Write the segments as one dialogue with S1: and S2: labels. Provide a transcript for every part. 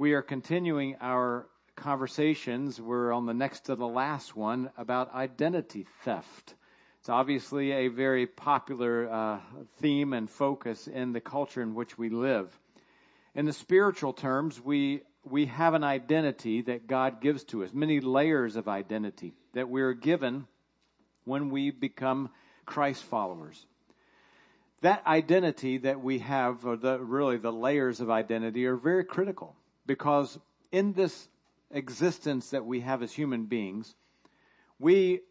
S1: We are continuing our conversations. We're on the next to the last one about identity theft. It's obviously a very popular uh, theme and focus in the culture in which we live. In the spiritual terms, we we have an identity that God gives to us, many layers of identity that we're given when we become Christ followers. That identity that we have, or the, really the layers of identity, are very critical because in this existence that we have as human beings, we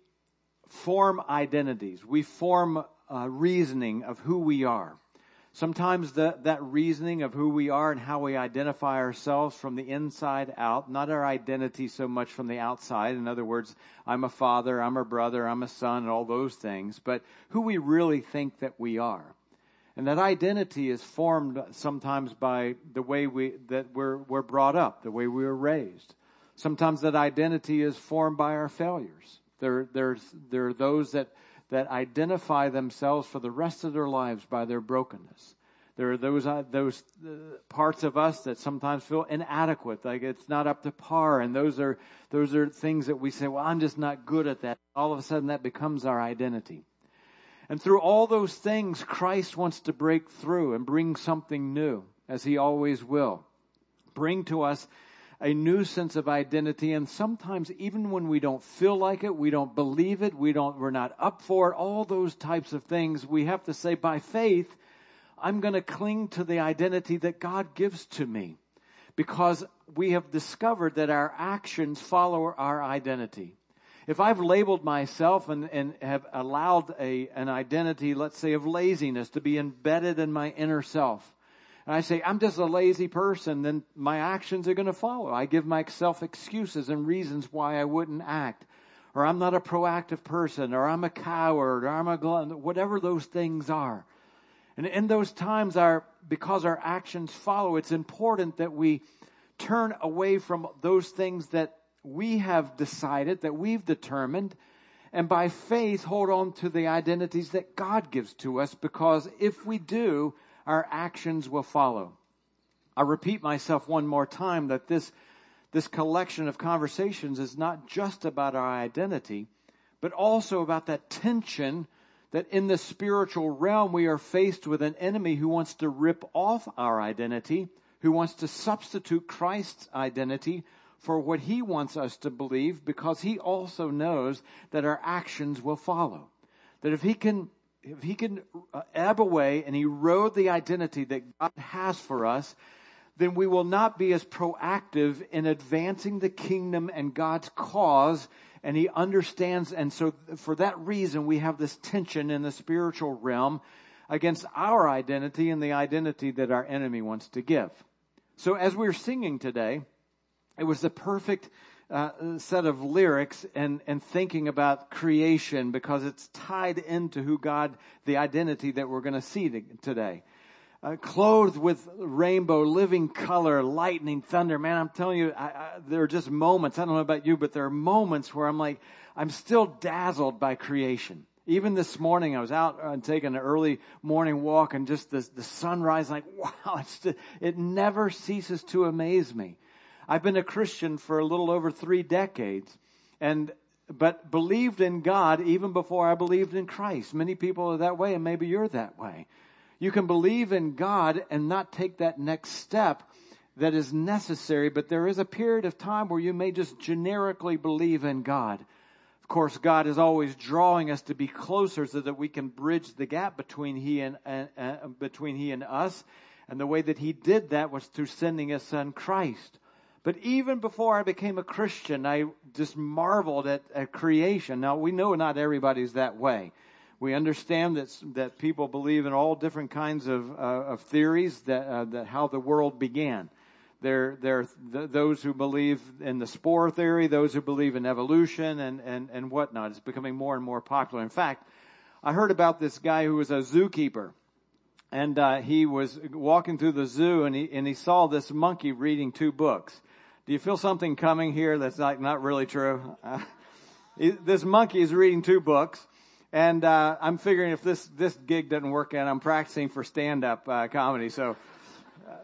S1: form identities. We form uh, reasoning of who we are. Sometimes the, that reasoning of who we are and how we identify ourselves from the inside out, not our identity so much from the outside. In other words, I'm a father, I'm a brother, I'm a son, and all those things, but who we really think that we are. And that identity is formed sometimes by the way we, that we're, we're brought up, the way we were raised. Sometimes that identity is formed by our failures. There, there's, there are those that that identify themselves for the rest of their lives by their brokenness. There are those uh, those uh, parts of us that sometimes feel inadequate, like it's not up to par, and those are those are things that we say, "Well, I'm just not good at that." All of a sudden, that becomes our identity. And through all those things, Christ wants to break through and bring something new, as He always will. Bring to us a new sense of identity. And sometimes even when we don't feel like it, we don't believe it, we don't, we're not up for it, all those types of things, we have to say by faith, I'm going to cling to the identity that God gives to me because we have discovered that our actions follow our identity. If I've labeled myself and, and have allowed a, an identity, let's say, of laziness to be embedded in my inner self, and I say, I'm just a lazy person, then my actions are going to follow. I give myself excuses and reasons why I wouldn't act. Or I'm not a proactive person, or I'm a coward, or I'm a glutton, whatever those things are. And in those times, our, because our actions follow, it's important that we turn away from those things that we have decided, that we've determined, and by faith hold on to the identities that God gives to us, because if we do, our actions will follow. I repeat myself one more time that this, this collection of conversations is not just about our identity, but also about that tension that in the spiritual realm we are faced with an enemy who wants to rip off our identity, who wants to substitute Christ's identity for what he wants us to believe because he also knows that our actions will follow. That if he can if he can uh, ebb away and erode the identity that God has for us, then we will not be as proactive in advancing the kingdom and God's cause. And he understands. And so for that reason, we have this tension in the spiritual realm against our identity and the identity that our enemy wants to give. So as we're singing today, it was the perfect uh, set of lyrics and, and thinking about creation because it's tied into who God, the identity that we're going to see today. Uh, clothed with rainbow, living color, lightning, thunder. Man, I'm telling you, I, I, there are just moments. I don't know about you, but there are moments where I'm like, I'm still dazzled by creation. Even this morning, I was out and taking an early morning walk, and just the, the sunrise, like, wow, it never ceases to amaze me. I've been a Christian for a little over three decades and, but believed in God even before I believed in Christ. Many people are that way and maybe you're that way. You can believe in God and not take that next step that is necessary, but there is a period of time where you may just generically believe in God. Of course, God is always drawing us to be closer so that we can bridge the gap between He and uh, uh, between He and us. And the way that He did that was through sending His Son Christ. But even before I became a Christian, I just marveled at, at creation. Now we know not everybody's that way. We understand that that people believe in all different kinds of uh, of theories that uh, that how the world began. There, there are th- those who believe in the spore theory, those who believe in evolution, and and and whatnot. It's becoming more and more popular. In fact, I heard about this guy who was a zookeeper, and uh, he was walking through the zoo, and he and he saw this monkey reading two books. Do you feel something coming here that's not, not really true? Uh, this monkey is reading two books. And uh, I'm figuring if this, this gig doesn't work out, I'm practicing for stand-up uh, comedy. So, uh,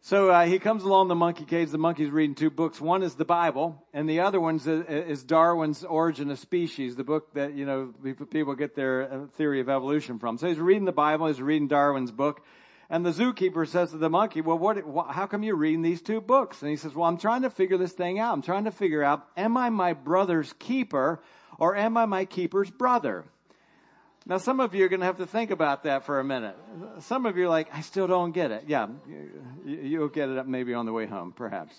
S1: So uh, he comes along the monkey cage. The monkey's reading two books. One is the Bible, and the other one is Darwin's Origin of Species, the book that you know people get their uh, theory of evolution from. So he's reading the Bible. He's reading Darwin's book, and the zookeeper says to the monkey, "Well, what? How come you're reading these two books?" And he says, "Well, I'm trying to figure this thing out. I'm trying to figure out: Am I my brother's keeper, or am I my keeper's brother?" Now, some of you are going to have to think about that for a minute. Some of you are like, I still don't get it. Yeah, you'll get it up maybe on the way home, perhaps.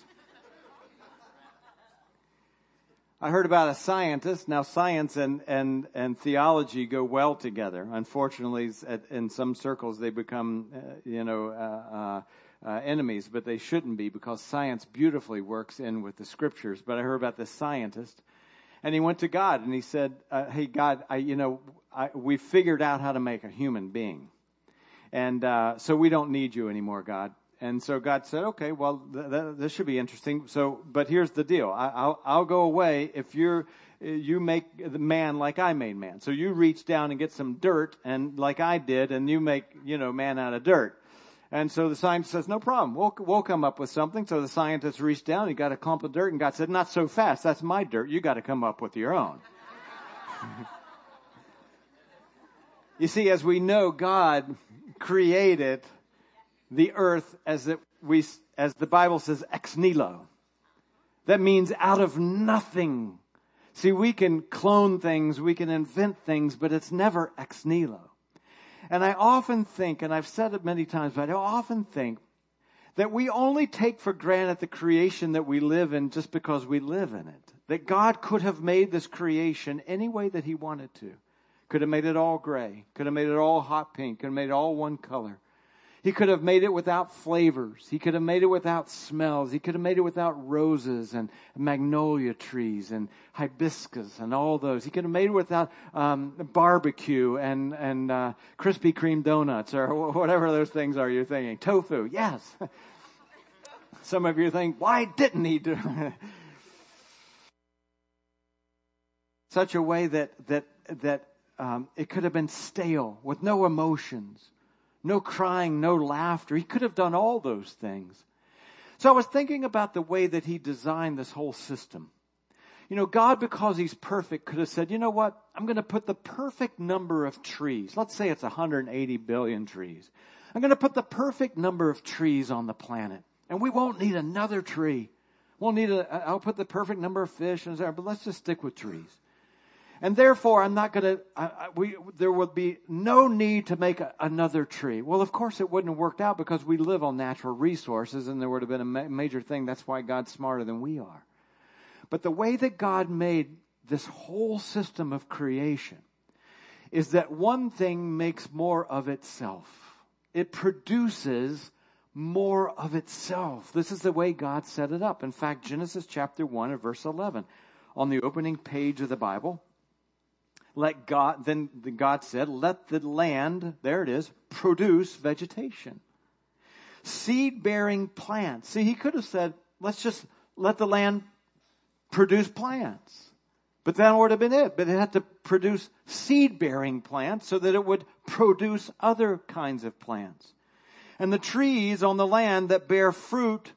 S1: I heard about a scientist. Now, science and, and, and theology go well together. Unfortunately, in some circles, they become, uh, you know, uh, uh, uh, enemies, but they shouldn't be because science beautifully works in with the scriptures. But I heard about this scientist, and he went to God and he said, uh, "Hey, God, I, you know, I, we figured out how to make a human being. And uh, so we don't need you anymore, God. And so God said, okay, well, th- th- this should be interesting. So, but here's the deal. I, will I'll go away if you're, you make the man like I made man. So you reach down and get some dirt and like I did and you make, you know, man out of dirt. And so the scientist says, no problem. We'll, we'll come up with something. So the scientist reached down, he got a clump of dirt and God said, not so fast. That's my dirt. You got to come up with your own. You see, as we know, God created the earth as it, we, as the Bible says, ex nihilo. That means out of nothing. See, we can clone things, we can invent things, but it's never ex nihilo. And I often think, and I've said it many times, but I often think that we only take for granted the creation that we live in just because we live in it. That God could have made this creation any way that He wanted to. Could have made it all gray. Could have made it all hot pink. Could have made it all one color. He could have made it without flavors. He could have made it without smells. He could have made it without roses and magnolia trees and hibiscus and all those. He could have made it without um, barbecue and and uh, Krispy Kreme donuts or whatever those things are you're thinking. Tofu, yes. Some of you think, why didn't he do? Such a way that that that um, it could have been stale with no emotions, no crying, no laughter. He could have done all those things. So I was thinking about the way that he designed this whole system. You know, God, because he's perfect, could have said, you know what? I'm going to put the perfect number of trees. Let's say it's 180 billion trees. I'm going to put the perfect number of trees on the planet. And we won't need another tree. We'll need a, I'll put the perfect number of fish and but let's just stick with trees. And therefore, I'm not going to, there would be no need to make a, another tree. Well, of course it wouldn't have worked out because we live on natural resources and there would have been a ma- major thing. That's why God's smarter than we are. But the way that God made this whole system of creation is that one thing makes more of itself. It produces more of itself. This is the way God set it up. In fact, Genesis chapter 1 and verse 11 on the opening page of the Bible, let God, then God said, let the land, there it is, produce vegetation. Seed bearing plants. See, he could have said, let's just let the land produce plants. But that would have been it. But it had to produce seed bearing plants so that it would produce other kinds of plants. And the trees on the land that bear fruit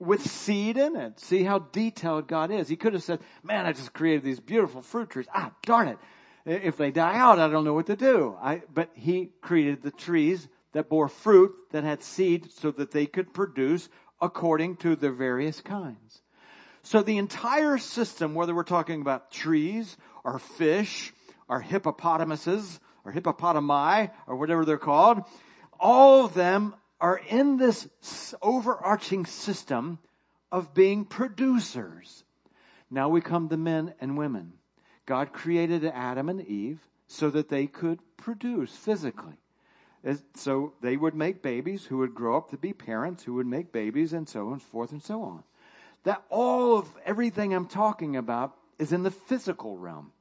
S1: with seed in it. See how detailed God is. He could have said, man, I just created these beautiful fruit trees. Ah, darn it. If they die out, I don't know what to do. I, but he created the trees that bore fruit that had seed so that they could produce according to their various kinds. So the entire system, whether we're talking about trees or fish or hippopotamuses or hippopotami or whatever they're called, all of them are in this overarching system of being producers. Now we come to men and women. God created Adam and Eve so that they could produce physically. So they would make babies who would grow up to be parents who would make babies and so on and forth and so on. That all of everything I'm talking about is in the physical realm.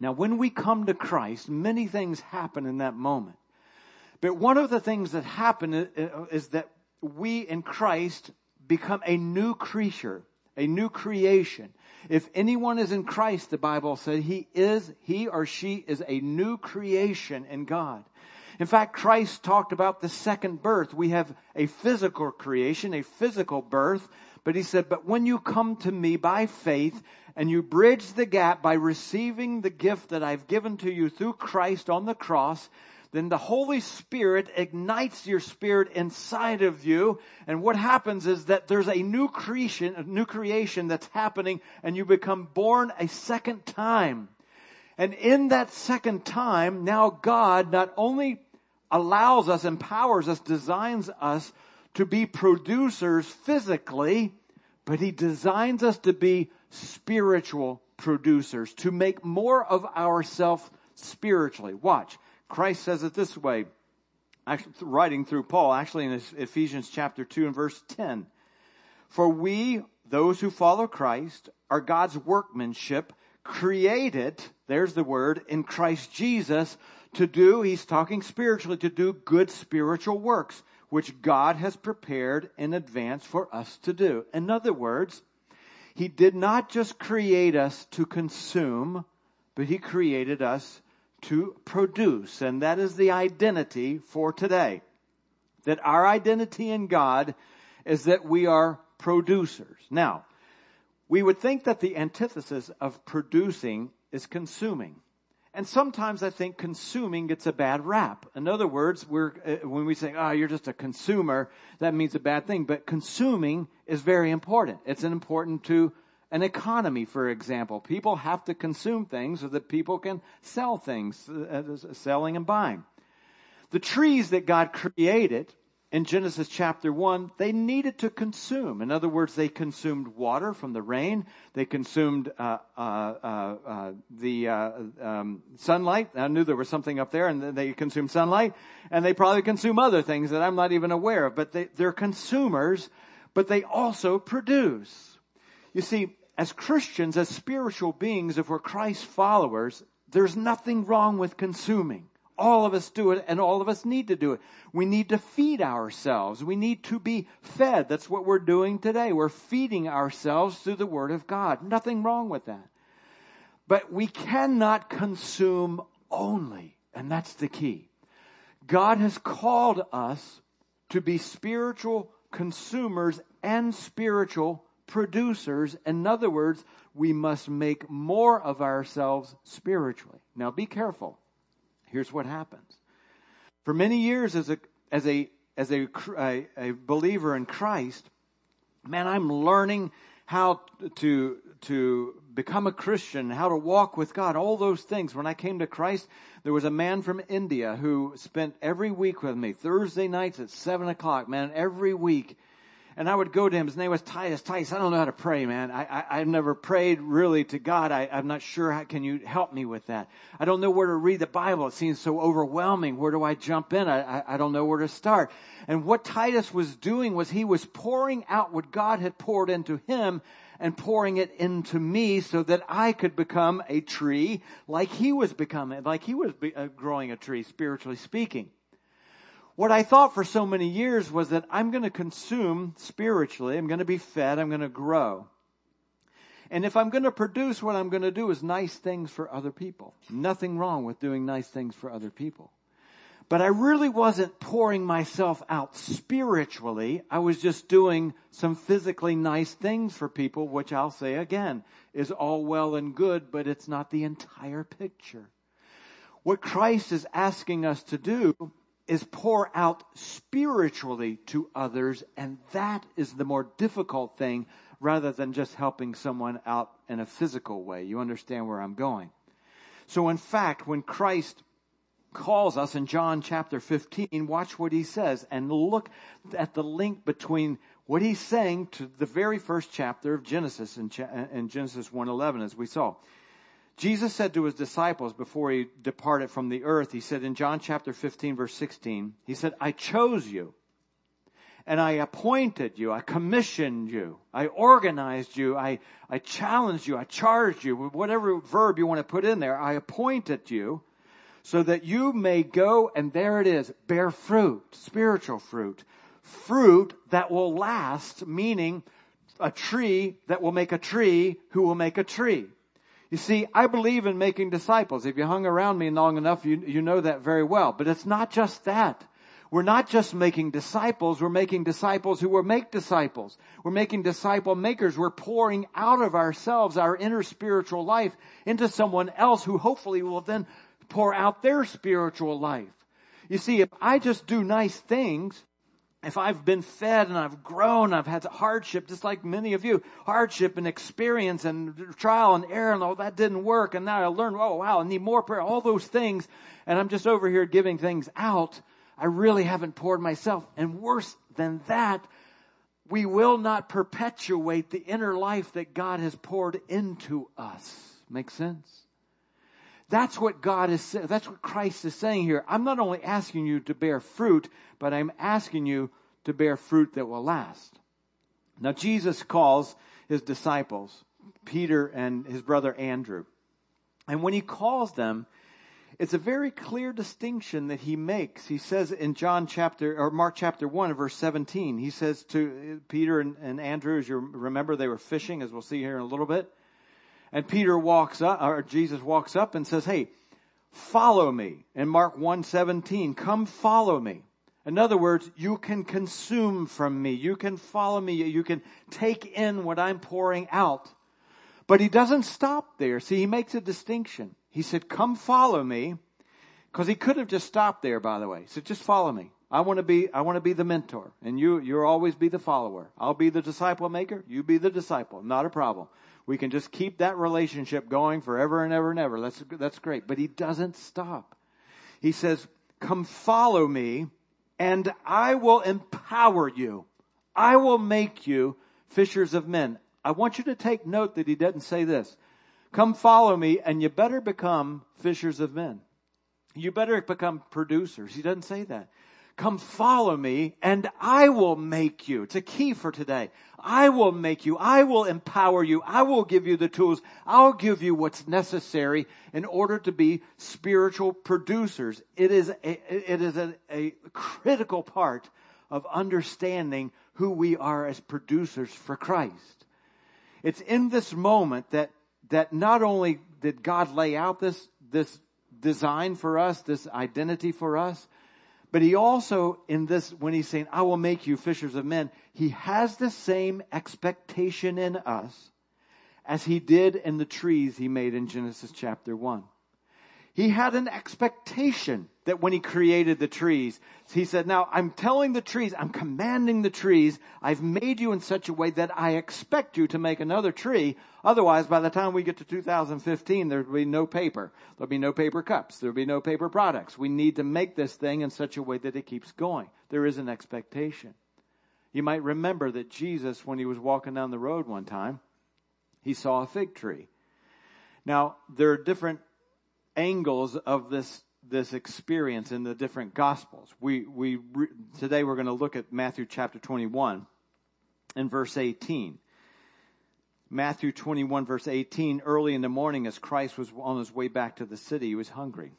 S1: Now, when we come to Christ, many things happen in that moment. But one of the things that happen is that we in Christ become a new creature, a new creation. If anyone is in Christ, the Bible said, he is, he or she is a new creation in God. In fact, Christ talked about the second birth. We have a physical creation, a physical birth, but he said, but when you come to me by faith and you bridge the gap by receiving the gift that I've given to you through Christ on the cross, then the Holy Spirit ignites your spirit inside of you. And what happens is that there's a new creation, a new creation that's happening and you become born a second time. And in that second time, now God not only allows us, empowers us, designs us to be producers physically, but He designs us to be spiritual producers, to make more of ourselves spiritually. Watch. Christ says it this way, writing through Paul, actually in Ephesians chapter 2 and verse 10. For we, those who follow Christ, are God's workmanship, created, there's the word, in Christ Jesus to do, he's talking spiritually, to do good spiritual works, which God has prepared in advance for us to do. In other words, he did not just create us to consume, but he created us to produce. And that is the identity for today. That our identity in God is that we are producers. Now, we would think that the antithesis of producing is consuming. And sometimes I think consuming gets a bad rap. In other words, we're, uh, when we say, oh, you're just a consumer, that means a bad thing. But consuming is very important. It's important to an economy, for example. People have to consume things so that people can sell things, uh, selling and buying. The trees that God created in Genesis chapter 1, they needed to consume. In other words, they consumed water from the rain. They consumed uh, uh, uh, uh the uh, um, sunlight. I knew there was something up there, and they consume sunlight. And they probably consume other things that I'm not even aware of. But they, they're consumers, but they also produce. You see, as Christians, as spiritual beings, if we're Christ followers, there's nothing wrong with consuming. All of us do it and all of us need to do it. We need to feed ourselves. We need to be fed. That's what we're doing today. We're feeding ourselves through the Word of God. Nothing wrong with that. But we cannot consume only. And that's the key. God has called us to be spiritual consumers and spiritual producers. In other words, we must make more of ourselves spiritually. Now be careful. Here's what happens. For many years as a, as a, as a, a, a believer in Christ, man, I'm learning how to, to become a Christian, how to walk with God, all those things. When I came to Christ, there was a man from India who spent every week with me, Thursday nights at seven o'clock, man, every week and I would go to him. His name was Titus. Titus, I don't know how to pray, man. I, I, have never prayed really to God. I, I'm not sure. How can you help me with that? I don't know where to read the Bible. It seems so overwhelming. Where do I jump in? I, I, I don't know where to start. And what Titus was doing was he was pouring out what God had poured into him and pouring it into me so that I could become a tree like he was becoming, like he was uh, growing a tree, spiritually speaking. What I thought for so many years was that I'm going to consume spiritually, I'm going to be fed, I'm going to grow. And if I'm going to produce, what I'm going to do is nice things for other people. Nothing wrong with doing nice things for other people. But I really wasn't pouring myself out spiritually. I was just doing some physically nice things for people, which I'll say again is all well and good, but it's not the entire picture. What Christ is asking us to do is pour out spiritually to others, and that is the more difficult thing rather than just helping someone out in a physical way. You understand where I'm going. So in fact, when Christ calls us in John chapter 15, watch what he says and look at the link between what he's saying to the very first chapter of Genesis in, Genesis 1:11 as we saw. Jesus said to his disciples before he departed from the earth, he said in John chapter 15 verse 16, he said, I chose you and I appointed you, I commissioned you, I organized you, I, I challenged you, I charged you, whatever verb you want to put in there, I appointed you so that you may go and there it is, bear fruit, spiritual fruit, fruit that will last, meaning a tree that will make a tree who will make a tree. You see, I believe in making disciples. If you hung around me long enough, you, you know that very well. But it's not just that. We're not just making disciples, we're making disciples who will make disciples. We're making disciple makers. We're pouring out of ourselves, our inner spiritual life, into someone else who hopefully will then pour out their spiritual life. You see, if I just do nice things, if I've been fed and I've grown, I've had hardship, just like many of you, hardship and experience and trial and error and all that didn't work. And now I learned, oh wow, I need more prayer, all those things. And I'm just over here giving things out. I really haven't poured myself. And worse than that, we will not perpetuate the inner life that God has poured into us. Make sense? That's what God is, that's what Christ is saying here. I'm not only asking you to bear fruit, but I'm asking you to bear fruit that will last. Now Jesus calls his disciples, Peter and his brother Andrew. And when he calls them, it's a very clear distinction that he makes. He says in John chapter, or Mark chapter 1, verse 17, he says to Peter and, and Andrew, as you remember, they were fishing, as we'll see here in a little bit. And Peter walks up, or Jesus walks up and says, Hey, follow me. In Mark 1:17, come follow me. In other words, you can consume from me. You can follow me. You can take in what I'm pouring out. But he doesn't stop there. See, he makes a distinction. He said, come follow me. Cause he could have just stopped there, by the way. He said, just follow me. I want to be, I want to be the mentor and you, you'll always be the follower. I'll be the disciple maker. You be the disciple. Not a problem. We can just keep that relationship going forever and ever and ever. That's, that's great. But he doesn't stop. He says, come follow me and I will empower you. I will make you fishers of men. I want you to take note that he doesn't say this. Come follow me and you better become fishers of men. You better become producers. He doesn't say that. Come follow me and I will make you. It's a key for today. I will make you. I will empower you. I will give you the tools. I'll give you what's necessary in order to be spiritual producers. It is a, it is a, a critical part of understanding who we are as producers for Christ. It's in this moment that, that not only did God lay out this, this design for us, this identity for us, but he also, in this, when he's saying, I will make you fishers of men, he has the same expectation in us as he did in the trees he made in Genesis chapter 1. He had an expectation that when he created the trees, he said, now I'm telling the trees, I'm commanding the trees, I've made you in such a way that I expect you to make another tree. Otherwise, by the time we get to 2015, there'll be no paper. There'll be no paper cups. There'll be no paper products. We need to make this thing in such a way that it keeps going. There is an expectation. You might remember that Jesus, when he was walking down the road one time, he saw a fig tree. Now, there are different angles of this this experience in the different gospels. We we today we're going to look at Matthew chapter 21 and verse 18. Matthew 21 verse 18, early in the morning as Christ was on his way back to the city, he was hungry.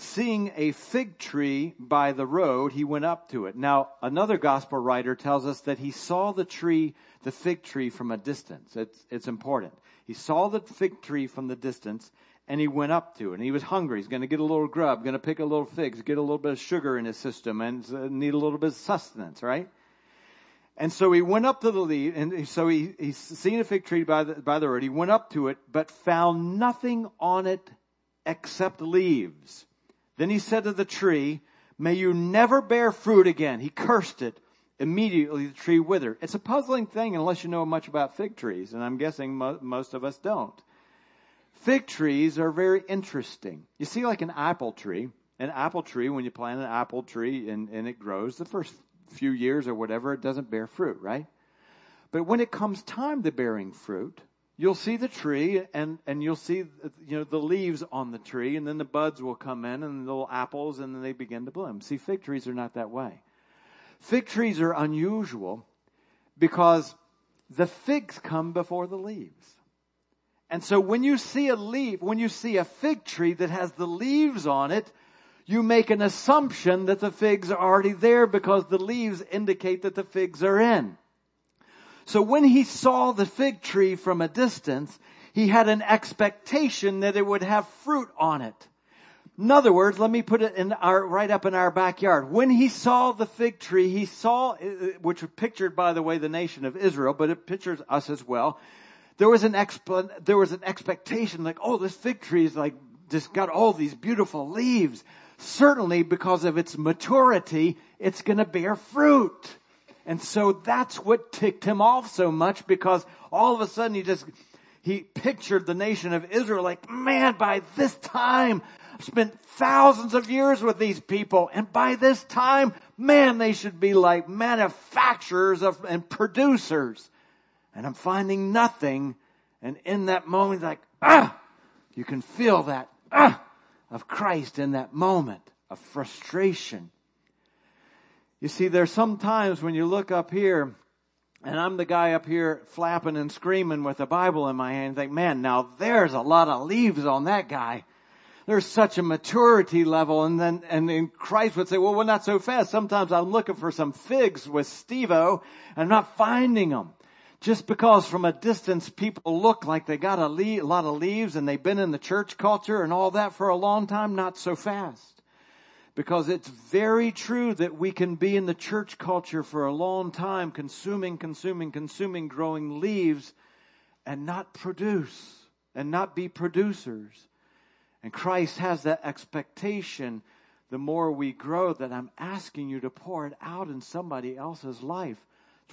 S1: Seeing a fig tree by the road, he went up to it. Now, another gospel writer tells us that he saw the tree, the fig tree from a distance. It's, it's important. He saw the fig tree from the distance and he went up to it. And he was hungry. He's going to get a little grub, going to pick a little figs, get a little bit of sugar in his system, and uh, need a little bit of sustenance, right? And so he went up to the leaf, and so he, he's seen a fig tree by the, by the road. He went up to it, but found nothing on it except leaves. Then he said to the tree, may you never bear fruit again. He cursed it. Immediately the tree withered. It's a puzzling thing unless you know much about fig trees, and I'm guessing mo- most of us don't. Fig trees are very interesting. You see, like an apple tree, an apple tree, when you plant an apple tree and, and it grows, the first few years or whatever, it doesn't bear fruit, right? But when it comes time to bearing fruit, you'll see the tree and, and you'll see, you know, the leaves on the tree and then the buds will come in and the little apples and then they begin to bloom. See, fig trees are not that way. Fig trees are unusual because the figs come before the leaves. And so when you see a leaf, when you see a fig tree that has the leaves on it, you make an assumption that the figs are already there because the leaves indicate that the figs are in. So when he saw the fig tree from a distance, he had an expectation that it would have fruit on it. In other words, let me put it in our, right up in our backyard. When he saw the fig tree, he saw, which pictured by the way the nation of Israel, but it pictures us as well. There was an expl- there was an expectation like, oh, this fig tree is like, just got all these beautiful leaves. Certainly because of its maturity, it's gonna bear fruit. And so that's what ticked him off so much because all of a sudden he just, he pictured the nation of Israel like, man, by this time, I've spent thousands of years with these people, and by this time, man, they should be like manufacturers of, and producers. And I'm finding nothing. And in that moment, like, ah, you can feel that, ah, of Christ in that moment of frustration. You see, there's some times when you look up here and I'm the guy up here flapping and screaming with a Bible in my hand, think, man, now there's a lot of leaves on that guy. There's such a maturity level. And then, and then Christ would say, well, we're not so fast. Sometimes I'm looking for some figs with Stevo and I'm not finding them. Just because from a distance people look like they got a, le- lot of leaves and they've been in the church culture and all that for a long time, not so fast. Because it's very true that we can be in the church culture for a long time, consuming, consuming, consuming, growing leaves and not produce and not be producers. And Christ has that expectation the more we grow that I'm asking you to pour it out in somebody else's life.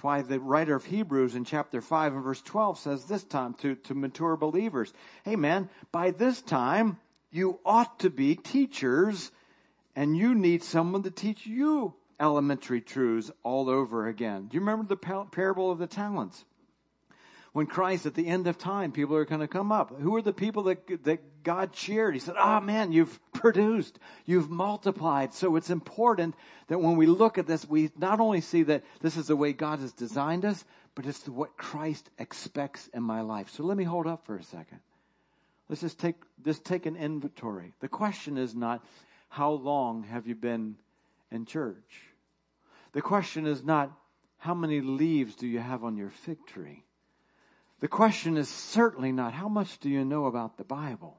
S1: Why the writer of Hebrews in chapter 5 and verse 12 says this time to, to mature believers, Hey man, by this time you ought to be teachers and you need someone to teach you elementary truths all over again. Do you remember the parable of the talents? When Christ at the end of time, people are going to come up. Who are the people that, that God cheered? He said, oh man, you've produced, you've multiplied. So it's important that when we look at this, we not only see that this is the way God has designed us, but it's what Christ expects in my life. So let me hold up for a second. Let's just take, just take an inventory. The question is not, how long have you been in church? The question is not, how many leaves do you have on your fig tree? The question is certainly not, how much do you know about the Bible?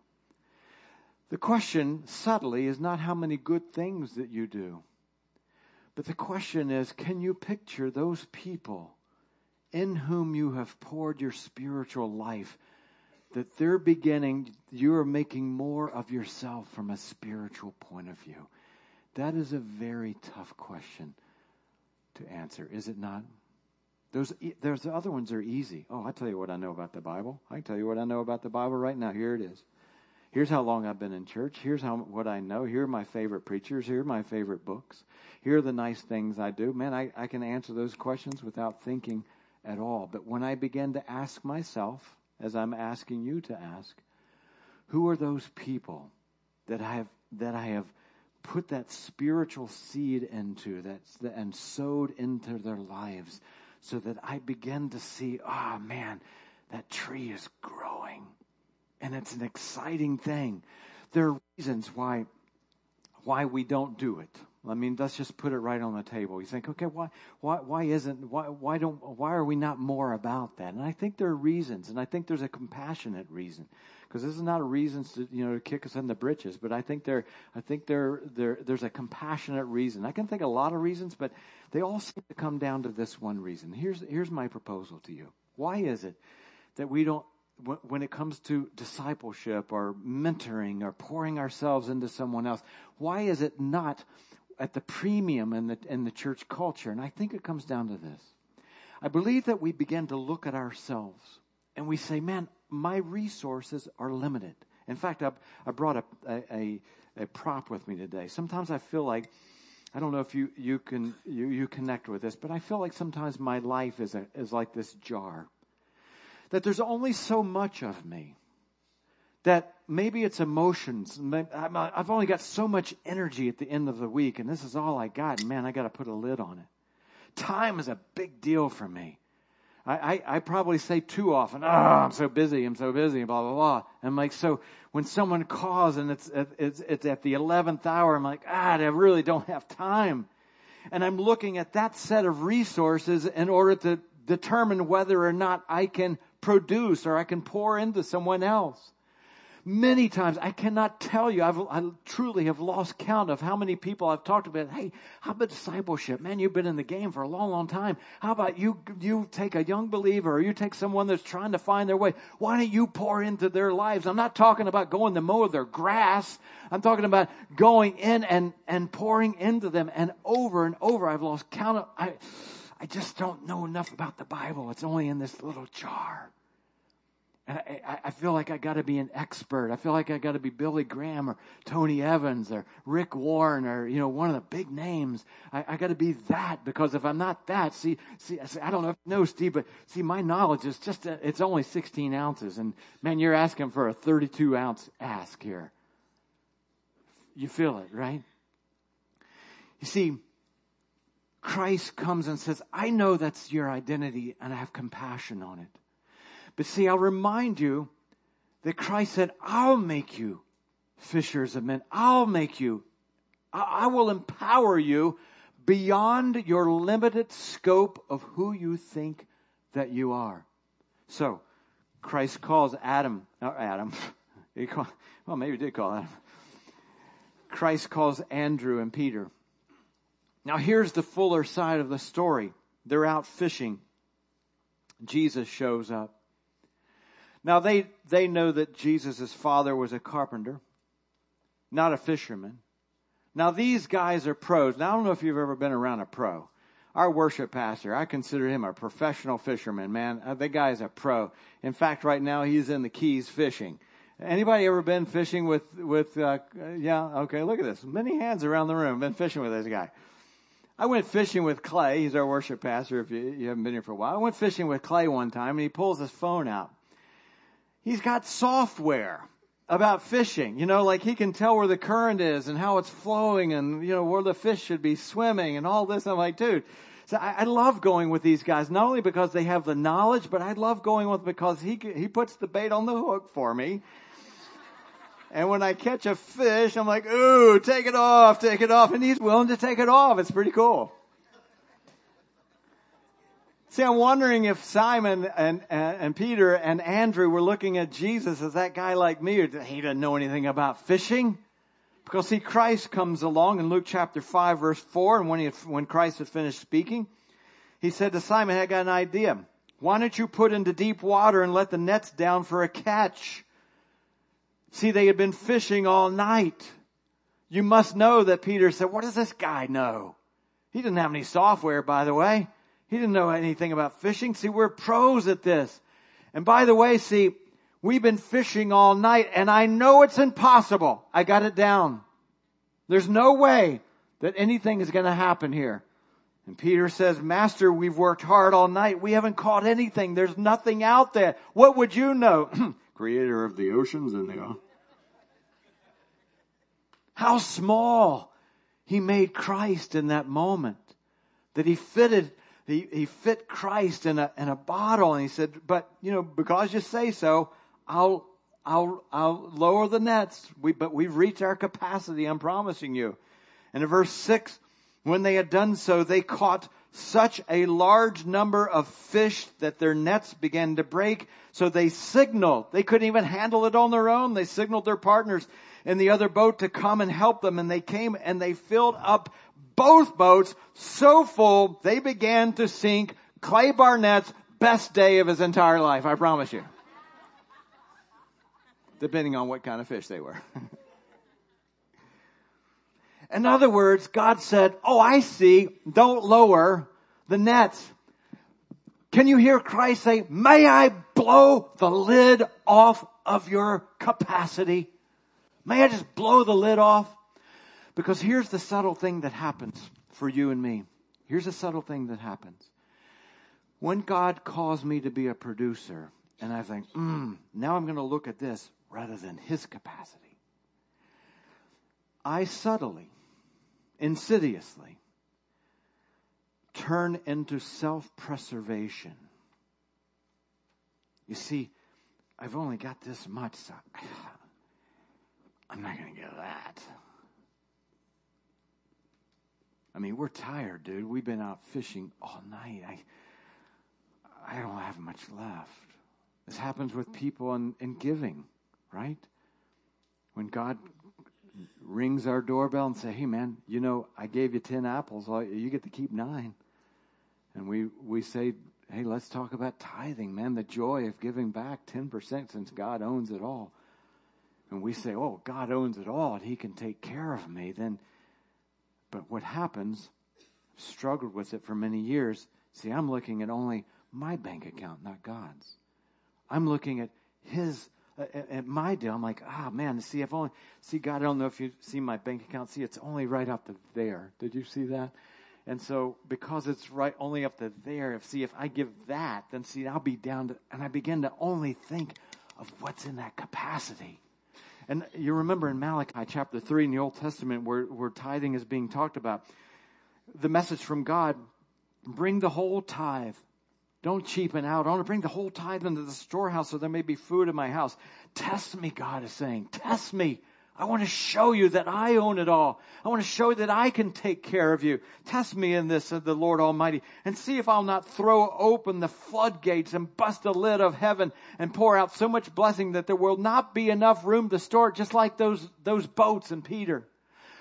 S1: The question, subtly, is not how many good things that you do. But the question is, can you picture those people in whom you have poured your spiritual life that they're beginning, you are making more of yourself from a spiritual point of view? That is a very tough question to answer, is it not? Those, there's the other ones that are easy. Oh, I tell you what I know about the Bible. I can tell you what I know about the Bible right now. Here it is. Here's how long I've been in church. Here's how what I know. Here are my favorite preachers. Here are my favorite books. Here are the nice things I do. Man, I, I can answer those questions without thinking at all. But when I begin to ask myself, as I'm asking you to ask, who are those people that I have that I have put that spiritual seed into that and sowed into their lives so that I begin to see, oh man, that tree is growing and it's an exciting thing. There are reasons why why we don't do it. I mean, let's just put it right on the table. You think, okay, why, why, why isn't, why, why don't, why are we not more about that? And I think there are reasons, and I think there's a compassionate reason, because this is not a reason to, you know, to kick us in the britches, but I think there, I think there, there, there's a compassionate reason. I can think a lot of reasons, but they all seem to come down to this one reason. Here's, here's my proposal to you. Why is it that we don't when it comes to discipleship or mentoring or pouring ourselves into someone else, why is it not at the premium in the, in the church culture? And I think it comes down to this. I believe that we begin to look at ourselves and we say, man, my resources are limited. In fact, I, I brought a, a, a prop with me today. Sometimes I feel like, I don't know if you, you can, you, you connect with this, but I feel like sometimes my life is a, is like this jar that there's only so much of me. That maybe it's emotions. I've only got so much energy at the end of the week, and this is all I got. Man, I got to put a lid on it. Time is a big deal for me. I, I, I, probably say too often, oh, I'm so busy, I'm so busy, blah, blah, blah. And I'm like, so when someone calls and it's, it's, it's at the 11th hour, I'm like, ah, I really don't have time. And I'm looking at that set of resources in order to determine whether or not I can produce or I can pour into someone else. Many times, I cannot tell you, I've, I truly have lost count of how many people I've talked about. Hey, how about discipleship? Man, you've been in the game for a long, long time. How about you, you take a young believer or you take someone that's trying to find their way? Why don't you pour into their lives? I'm not talking about going to mow their grass. I'm talking about going in and, and pouring into them and over and over. I've lost count of, I, I just don't know enough about the Bible. It's only in this little jar. I, I, feel like I got to be an expert. I feel like I got to be Billy Graham or Tony Evans or Rick Warren or you know one of the big names. I, I got to be that because if I'm not that, see, see, I don't know if you know Steve, but see, my knowledge is just a, it's only 16 ounces, and man, you're asking for a 32 ounce ask here. You feel it, right? You see, Christ comes and says, "I know that's your identity, and I have compassion on it." But see, I'll remind you that Christ said, I'll make you fishers of men. I'll make you. I will empower you beyond your limited scope of who you think that you are. So, Christ calls Adam, not Adam, he called, well, maybe he did call Adam. Christ calls Andrew and Peter. Now, here's the fuller side of the story. They're out fishing. Jesus shows up. Now they, they know that Jesus' father was a carpenter, not a fisherman. Now these guys are pros. Now I don't know if you've ever been around a pro. Our worship pastor, I consider him a professional fisherman, man. Uh, the guy's a pro. In fact, right now he's in the Keys fishing. Anybody ever been fishing with, with, uh, yeah, okay, look at this. Many hands around the room been fishing with this guy. I went fishing with Clay. He's our worship pastor if you, you haven't been here for a while. I went fishing with Clay one time and he pulls his phone out he's got software about fishing. You know, like he can tell where the current is and how it's flowing and, you know, where the fish should be swimming and all this. I'm like, dude. So I, I love going with these guys, not only because they have the knowledge, but I love going with because he, he puts the bait on the hook for me. And when I catch a fish, I'm like, ooh, take it off, take it off. And he's willing to take it off. It's pretty cool. See, I'm wondering if Simon and, and, and, Peter and Andrew were looking at Jesus as that guy like me, or he didn't know anything about fishing. Because see, Christ comes along in Luke chapter 5 verse 4, and when, he, when Christ had finished speaking, he said to Simon, I got an idea. Why don't you put into deep water and let the nets down for a catch? See, they had been fishing all night. You must know that Peter said, what does this guy know? He didn't have any software, by the way. He didn't know anything about fishing. See, we're pros at this. And by the way, see, we've been fishing all night and I know it's impossible. I got it down. There's no way that anything is going to happen here. And Peter says, Master, we've worked hard all night. We haven't caught anything. There's nothing out there. What would you know? Creator of the oceans and the. Ocean. How small he made Christ in that moment. That he fitted he, he fit Christ in a, in a bottle and he said, but, you know, because you say so, I'll, I'll, I'll lower the nets. We, but we've reached our capacity, I'm promising you. And in verse six, when they had done so, they caught such a large number of fish that their nets began to break. So they signaled. They couldn't even handle it on their own. They signaled their partners in the other boat to come and help them. And they came and they filled up both boats so full they began to sink. Clay Barnett's best day of his entire life, I promise you. Depending on what kind of fish they were. In other words, God said, Oh, I see. Don't lower the nets. Can you hear Christ say, May I blow the lid off of your capacity? May I just blow the lid off? Because here's the subtle thing that happens for you and me. Here's a subtle thing that happens. When God calls me to be a producer, and I think, hmm, now I'm going to look at this rather than his capacity, I subtly, insidiously, turn into self preservation. You see, I've only got this much, so I'm not going to get that. I mean, we're tired, dude. We've been out fishing all night. I, I don't have much left. This happens with people in, in giving, right? When God rings our doorbell and say, "Hey, man, you know, I gave you ten apples. You get to keep nine. And we we say, "Hey, let's talk about tithing, man. The joy of giving back ten percent since God owns it all." And we say, "Oh, God owns it all, and He can take care of me." Then, but what happens? Struggled with it for many years. See, I'm looking at only my bank account, not God's. I'm looking at His at my deal, I'm like, ah, oh, man, see, if only, see, God, I don't know if you see my bank account. See, it's only right up to there. Did you see that? And so, because it's right only up to there, if see, if I give that, then see, I'll be down to, and I begin to only think of what's in that capacity. And you remember in Malachi chapter 3 in the Old Testament where, where tithing is being talked about, the message from God, bring the whole tithe don't cheapen out. I want to bring the whole tithe into the storehouse so there may be food in my house. Test me, God is saying. Test me. I want to show you that I own it all. I want to show you that I can take care of you. Test me in this, said the Lord Almighty, and see if I'll not throw open the floodgates and bust the lid of heaven and pour out so much blessing that there will not be enough room to store it, just like those, those boats in Peter.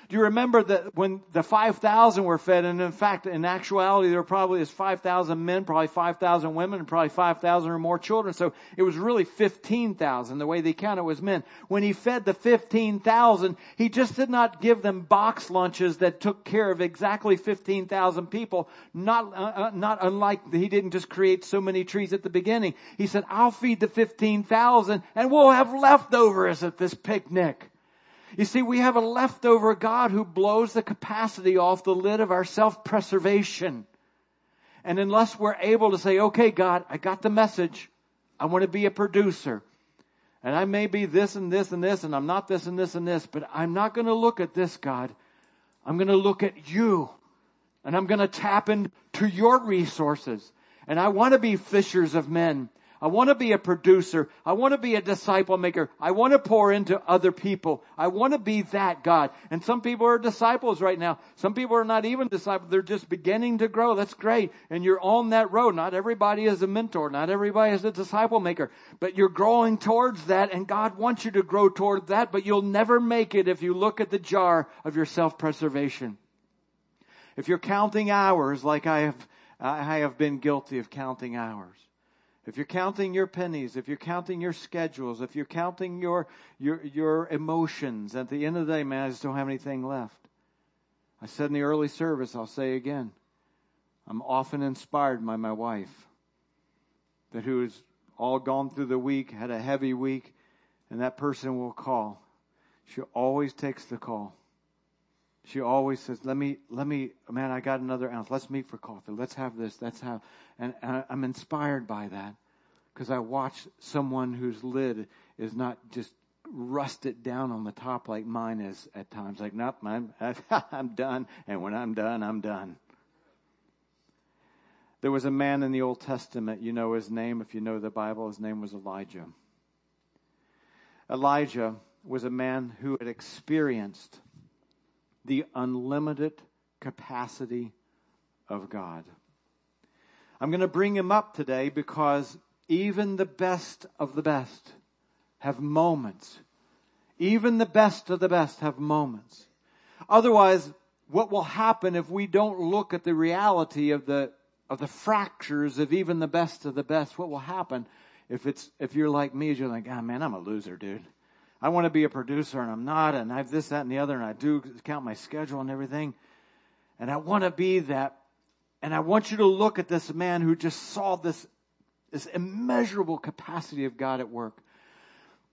S1: Do you remember that when the 5,000 were fed, and in fact, in actuality, there were probably is 5,000 men, probably 5,000 women, and probably 5,000 or more children. So it was really 15,000. The way they counted was men. When he fed the 15,000, he just did not give them box lunches that took care of exactly 15,000 people. Not, uh, uh, not unlike he didn't just create so many trees at the beginning. He said, I'll feed the 15,000 and we'll have leftovers at this picnic. You see, we have a leftover God who blows the capacity off the lid of our self-preservation. And unless we're able to say, okay, God, I got the message. I want to be a producer. And I may be this and this and this, and I'm not this and this and this, but I'm not going to look at this, God. I'm going to look at you. And I'm going to tap into your resources. And I want to be fishers of men. I want to be a producer. I want to be a disciple maker. I want to pour into other people. I want to be that God. And some people are disciples right now. Some people are not even disciples. They're just beginning to grow. That's great. And you're on that road. Not everybody is a mentor. Not everybody is a disciple maker. But you're growing towards that and God wants you to grow toward that, but you'll never make it if you look at the jar of your self-preservation. If you're counting hours like I have, I have been guilty of counting hours if you're counting your pennies, if you're counting your schedules, if you're counting your, your, your emotions, at the end of the day, man, I just don't have anything left. I said in the early service, I'll say again, I'm often inspired by my wife, that who has all gone through the week, had a heavy week, and that person will call. She always takes the call. She always says, "Let me, let me, man, I got another ounce. Let's meet for coffee. Let's have this. Let's have." And, and I'm inspired by that because I watch someone whose lid is not just rusted down on the top like mine is at times. Like, nope, I'm, I'm done. And when I'm done, I'm done. There was a man in the Old Testament, you know his name, if you know the Bible, his name was Elijah. Elijah was a man who had experienced the unlimited capacity of God. I'm going to bring him up today because even the best of the best have moments. Even the best of the best have moments. Otherwise, what will happen if we don't look at the reality of the, of the fractures of even the best of the best? What will happen if it's, if you're like me, you're like, ah, oh, man, I'm a loser, dude. I want to be a producer and I'm not, and I have this, that, and the other, and I do count my schedule and everything. And I want to be that. And I want you to look at this man who just saw this, this immeasurable capacity of God at work.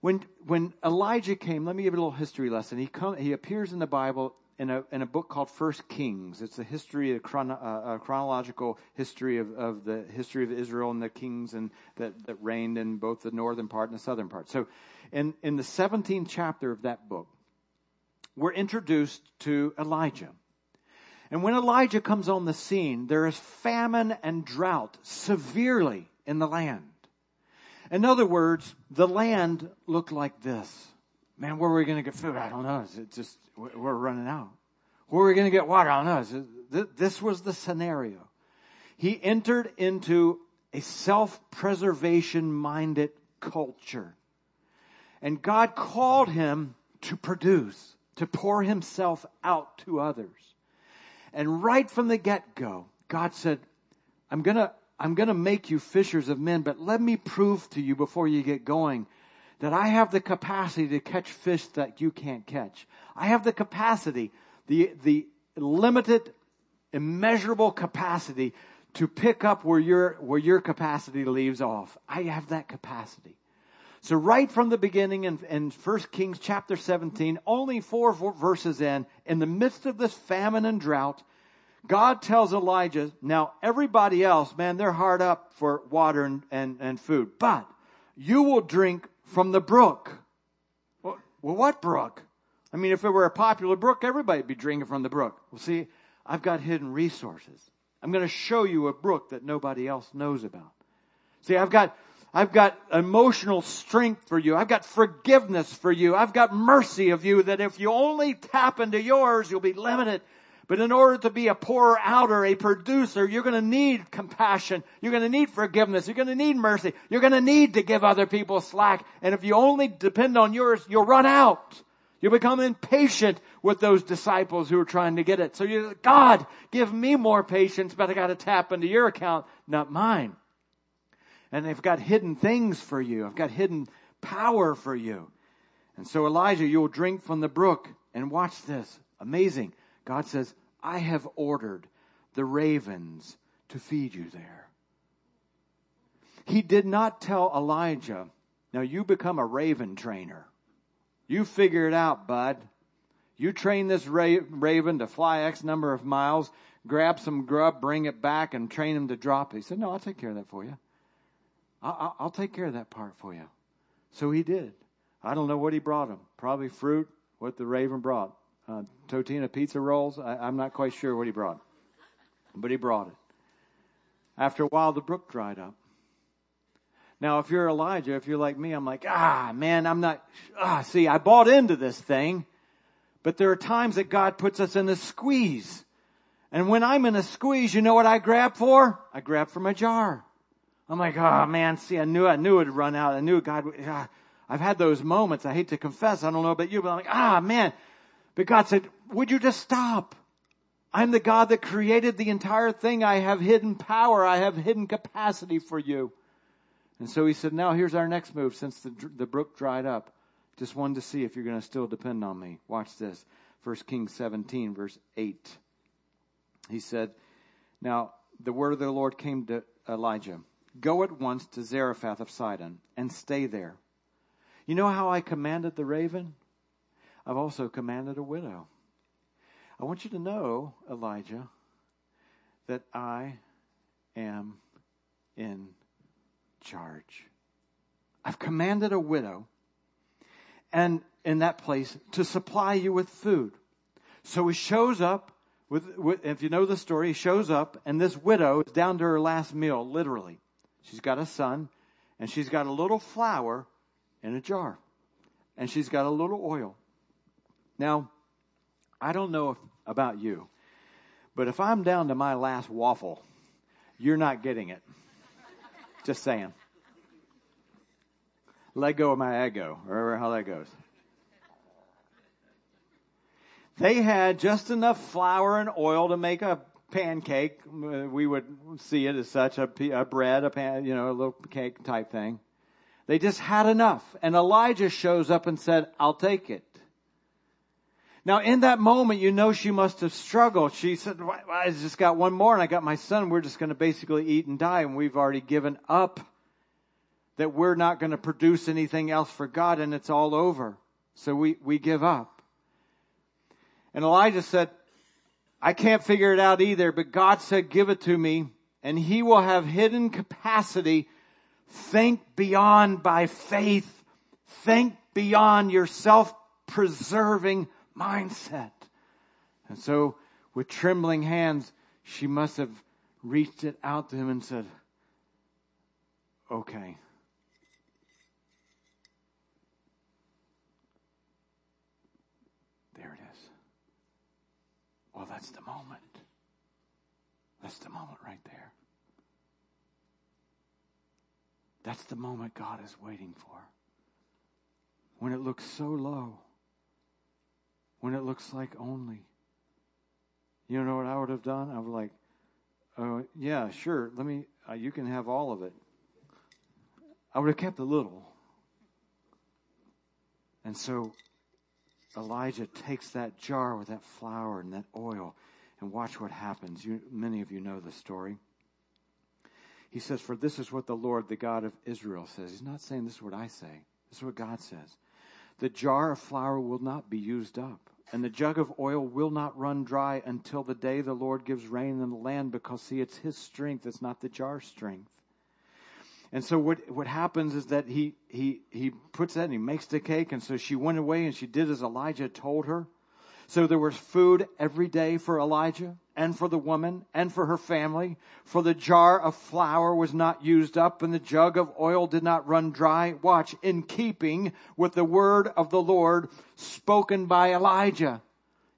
S1: When, when Elijah came, let me give you a little history lesson. He come, he appears in the Bible in a, in a book called First Kings. It's a history, a, chrono, a chronological history of, of the history of Israel and the kings and that, that reigned in both the northern part and the southern part. So in, in the 17th chapter of that book, we're introduced to Elijah. And when Elijah comes on the scene, there is famine and drought severely in the land. In other words, the land looked like this. Man, where are we going to get food? I don't know. Is it just, we're running out. Where are we going to get water? I don't know. This was the scenario. He entered into a self-preservation minded culture. And God called him to produce, to pour himself out to others. And right from the get go, God said, I'm gonna, I'm gonna make you fishers of men, but let me prove to you before you get going that I have the capacity to catch fish that you can't catch. I have the capacity, the, the limited, immeasurable capacity to pick up where your, where your capacity leaves off. I have that capacity. So right from the beginning in, in 1 Kings chapter 17, only four verses in, in the midst of this famine and drought, God tells Elijah, now everybody else, man, they're hard up for water and, and, and food, but you will drink from the brook. Well, what brook? I mean, if it were a popular brook, everybody would be drinking from the brook. Well, see, I've got hidden resources. I'm going to show you a brook that nobody else knows about. See, I've got, I've got emotional strength for you. I've got forgiveness for you. I've got mercy of you that if you only tap into yours, you'll be limited. But in order to be a pourer outer, a producer, you're going to need compassion. You're going to need forgiveness. You're going to need mercy. You're going to need to give other people slack. And if you only depend on yours, you'll run out. You'll become impatient with those disciples who are trying to get it. So you, God, give me more patience, but I got to tap into your account, not mine. And they've got hidden things for you. I've got hidden power for you. And so Elijah, you'll drink from the brook and watch this. Amazing. God says, I have ordered the ravens to feed you there. He did not tell Elijah, now you become a raven trainer. You figure it out, bud. You train this raven to fly X number of miles, grab some grub, bring it back, and train him to drop it. He said, No, I'll take care of that for you. I'll, I'll take care of that part for you. So he did. I don't know what he brought him. Probably fruit, what the raven brought. Uh, Totino pizza rolls. I, am not quite sure what he brought, but he brought it. After a while, the brook dried up. Now, if you're Elijah, if you're like me, I'm like, ah, man, I'm not, ah, see, I bought into this thing. But there are times that God puts us in a squeeze. And when I'm in a squeeze, you know what I grab for? I grab for my jar. I'm like, oh man, see, I knew, I knew it would run out. I knew God would, ah. I've had those moments. I hate to confess. I don't know about you, but I'm like, ah, man. But God said, would you just stop? I'm the God that created the entire thing. I have hidden power. I have hidden capacity for you. And so he said, now here's our next move since the, the brook dried up. Just wanted to see if you're going to still depend on me. Watch this. 1 Kings 17 verse 8. He said, now the word of the Lord came to Elijah. Go at once to Zarephath of Sidon and stay there. You know how I commanded the raven? I've also commanded a widow. I want you to know, Elijah, that I am in charge. I've commanded a widow and in that place to supply you with food. So he shows up with, with, if you know the story, he shows up and this widow is down to her last meal, literally. She's got a son and she's got a little flour in a jar and she's got a little oil. Now, I don't know if, about you, but if I'm down to my last waffle, you're not getting it. Just saying. Let go of my ego, or how that goes. They had just enough flour and oil to make a pancake. We would see it as such a, a bread, a pan, you know, a little cake type thing. They just had enough. And Elijah shows up and said, I'll take it. Now, in that moment, you know she must have struggled. She said, I just got one more and I got my son. We're just going to basically eat and die. And we've already given up that we're not going to produce anything else for God and it's all over. So we, we give up. And Elijah said, I can't figure it out either, but God said, give it to me and he will have hidden capacity. Think beyond by faith. Think beyond your self-preserving mindset. And so, with trembling hands, she must have reached it out to him and said, Okay. There it is. Well, that's the moment. That's the moment right there. That's the moment God is waiting for. When it looks so low, when it looks like only. You know what I would have done? I was like, oh, yeah, sure, let me, uh, you can have all of it. I would have kept a little. And so Elijah takes that jar with that flour and that oil and watch what happens. You, many of you know the story. He says, For this is what the Lord, the God of Israel, says. He's not saying this is what I say. This is what God says. The jar of flour will not be used up, and the jug of oil will not run dry until the day the Lord gives rain in the land, because see, it's his strength, it's not the jar's strength. And so what, what happens is that he, he, he puts that and he makes the cake. And so she went away and she did as Elijah told her. So there was food every day for Elijah and for the woman and for her family. For the jar of flour was not used up and the jug of oil did not run dry. Watch, in keeping with the word of the Lord spoken by Elijah.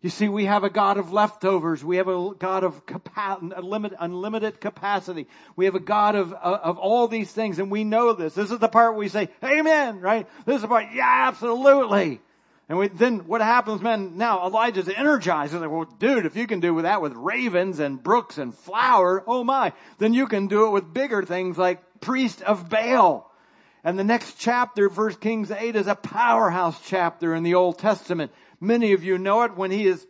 S1: You see, we have a God of leftovers. We have a God of unlimited, unlimited capacity. We have a God of, of all these things and we know this. This is the part we say, amen, right? This is the part, yeah, absolutely. And we, then what happens, man, now Elijah's energized. He's like, well, dude, if you can do that with ravens and brooks and flour, oh my, then you can do it with bigger things like priest of Baal. And the next chapter, 1 Kings 8, is a powerhouse chapter in the Old Testament. Many of you know it when he is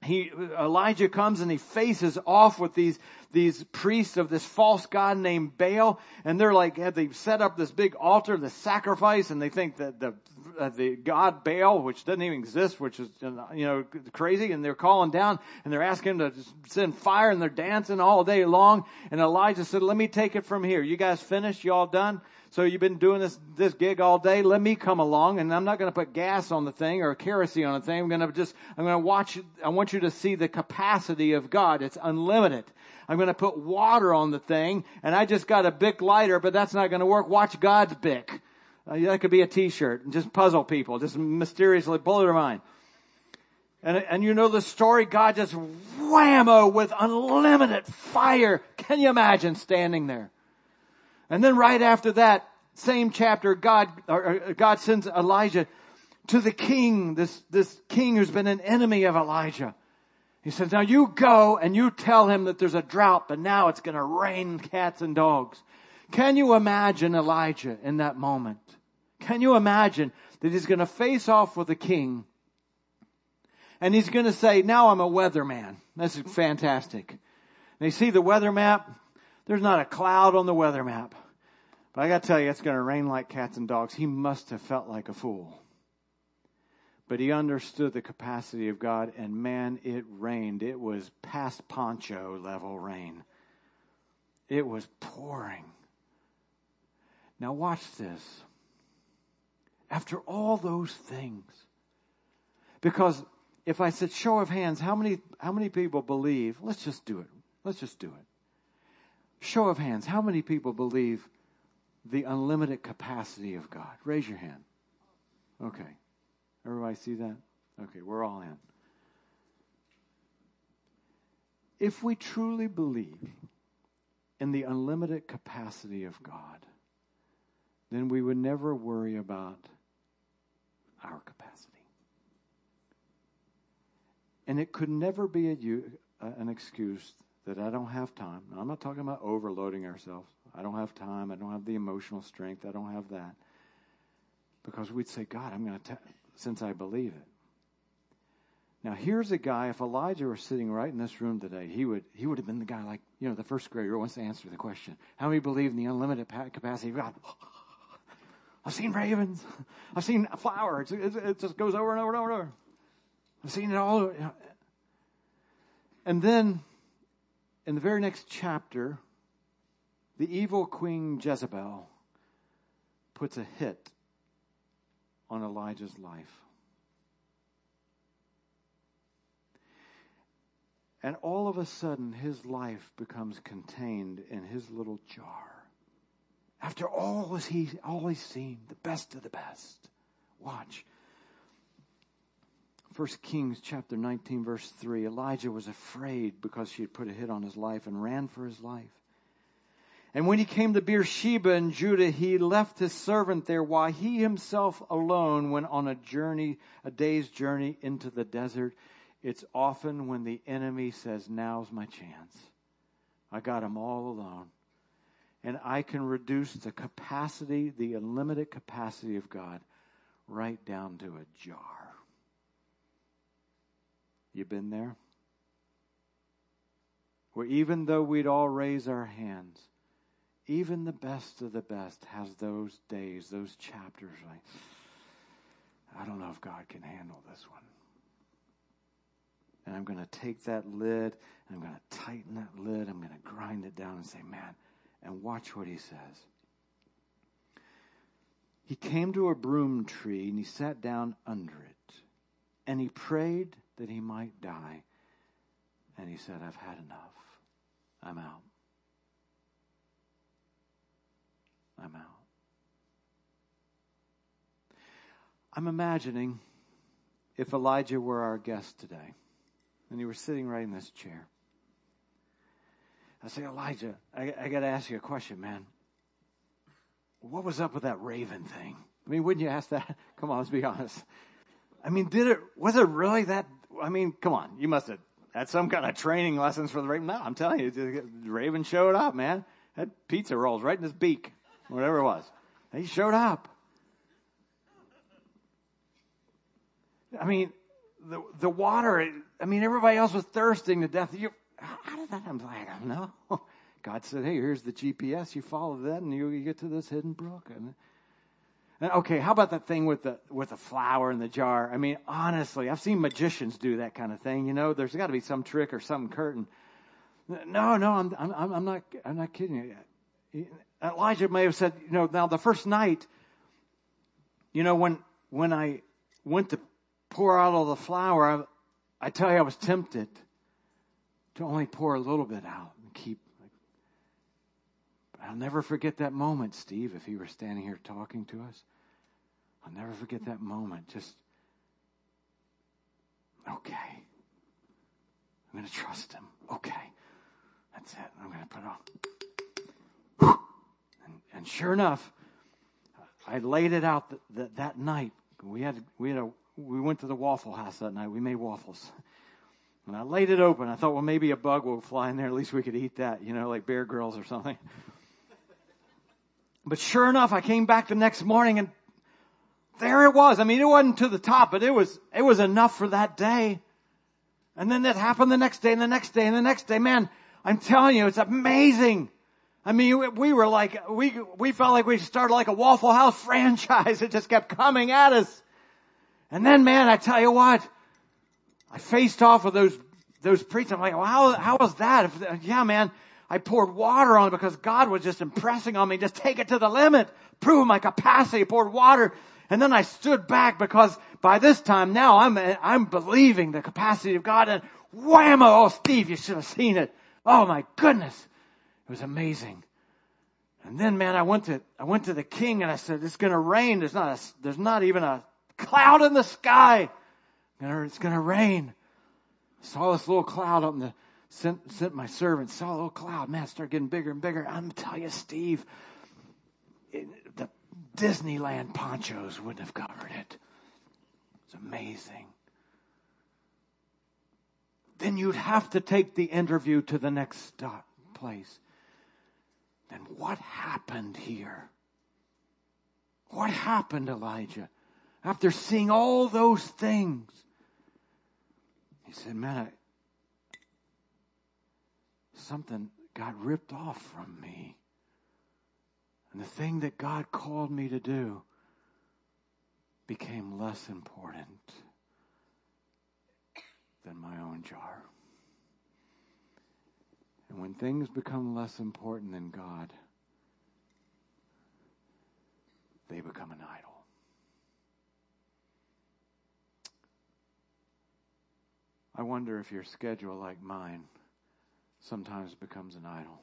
S1: he Elijah comes and he faces off with these these priests of this false god named Baal, and they're like they've set up this big altar, the sacrifice, and they think that the uh, the god Baal, which doesn't even exist, which is you know crazy, and they're calling down and they're asking him to send fire, and they're dancing all day long. And Elijah said, "Let me take it from here. You guys finished? You all done?" So you've been doing this, this gig all day. Let me come along and I'm not going to put gas on the thing or kerosene on the thing. I'm going to just, I'm going to watch, I want you to see the capacity of God. It's unlimited. I'm going to put water on the thing and I just got a Bic lighter, but that's not going to work. Watch God's Bic. Uh, that could be a t-shirt and just puzzle people, just mysteriously blow their mind. And, and you know the story, God just whammo with unlimited fire. Can you imagine standing there? And then right after that, same chapter, God, or, God sends Elijah to the king, this, this king who's been an enemy of Elijah. He says, now you go and you tell him that there's a drought, but now it's going to rain cats and dogs. Can you imagine Elijah in that moment? Can you imagine that he's going to face off with a king and he's going to say, now I'm a weatherman. That's fantastic. And you see the weather map? There's not a cloud on the weather map. But I got to tell you, it's going to rain like cats and dogs. He must have felt like a fool. But he understood the capacity of God, and man, it rained. It was past poncho level rain. It was pouring. Now, watch this. After all those things, because if I said show of hands, how many, how many people believe? Let's just do it. Let's just do it. Show of hands. How many people believe the unlimited capacity of God? Raise your hand. Okay. Everybody see that? Okay, we're all in. If we truly believe in the unlimited capacity of God, then we would never worry about our capacity. And it could never be a, an excuse that I don't have time. I'm not talking about overloading ourselves. I don't have time. I don't have the emotional strength. I don't have that. Because we'd say, God, I'm going to, since I believe it. Now here's a guy. If Elijah were sitting right in this room today, he would he would have been the guy like you know the first grader wants to answer the question: How many believe in the unlimited capacity of God? I've seen ravens. I've seen flowers. It, it, just goes over and over and over and over. I've seen it all. And then in the very next chapter, the evil queen Jezebel puts a hit on Elijah's life. And all of a sudden, his life becomes contained in his little jar. After all as he always seen, the best of the best. Watch. 1 Kings chapter 19 verse 3, Elijah was afraid because she had put a hit on his life and ran for his life. And when he came to Beersheba in Judah, he left his servant there while he himself alone went on a journey, a day's journey into the desert. It's often when the enemy says, now's my chance. I got him all alone. And I can reduce the capacity, the unlimited capacity of God right down to a jar. You been there? Where even though we'd all raise our hands, even the best of the best has those days, those chapters like, I don't know if God can handle this one. And I'm going to take that lid and I'm going to tighten that lid. I'm going to grind it down and say, man, and watch what he says. He came to a broom tree and he sat down under it. And he prayed that he might die. And he said, I've had enough. I'm out. I'm out. I'm imagining if Elijah were our guest today and he were sitting right in this chair. I say, Elijah, I, I got to ask you a question, man. What was up with that raven thing? I mean, wouldn't you ask that? Come on, let's be honest. I mean, did it, was it really that? I mean, come on, you must have had some kind of training lessons for the raven. No, I'm telling you, the raven showed up, man. Had pizza rolls right in his beak whatever it was. He showed up. I mean, the the water. I mean, everybody else was thirsting to death. You, how did that happen? I don't know. God said, "Hey, here's the GPS. You follow that, and you, get to this hidden brook." And, and okay, how about that thing with the with the flour in the jar? I mean, honestly, I've seen magicians do that kind of thing. You know, there's got to be some trick or some curtain. No, no, I'm I'm I'm not I'm not kidding you. Elijah may have said, you know, now the first night, you know, when, when I went to pour out all the flour, I, I tell you, I was tempted to only pour a little bit out and keep. I'll never forget that moment, Steve, if he were standing here talking to us. I'll never forget that moment. Just, okay. I'm going to trust him. Okay. That's it. I'm going to put it on. And sure enough, I laid it out that, that, that night. We had, we had a, we went to the Waffle House that night. We made waffles. And I laid it open. I thought, well, maybe a bug will fly in there. At least we could eat that, you know, like Bear Grylls or something. But sure enough, I came back the next morning and there it was. I mean, it wasn't to the top, but it was, it was enough for that day. And then that happened the next day and the next day and the next day. Man, I'm telling you, it's amazing. I mean, we were like, we, we felt like we started like a Waffle House franchise. It just kept coming at us. And then, man, I tell you what, I faced off with those, those priests. I'm like, well, how, how was that? If, yeah, man, I poured water on it because God was just impressing on me. Just take it to the limit. Prove my capacity. Poured water. And then I stood back because by this time now I'm, I'm believing the capacity of God and whammo. Oh, Steve, you should have seen it. Oh my goodness. It was amazing. And then, man, I went to, I went to the king and I said, it's going to rain. There's not a, there's not even a cloud in the sky. It's going to rain. Saw this little cloud up in the, sent, sent my servant, saw a little cloud. Man, start getting bigger and bigger. I'm telling you, Steve, it, the Disneyland ponchos wouldn't have covered it. It's amazing. Then you'd have to take the interview to the next stop, place. Then what happened here? What happened, Elijah? After seeing all those things, he said, Man, I, something got ripped off from me. And the thing that God called me to do became less important than my own jar. And when things become less important than God, they become an idol. I wonder if your schedule, like mine, sometimes becomes an idol.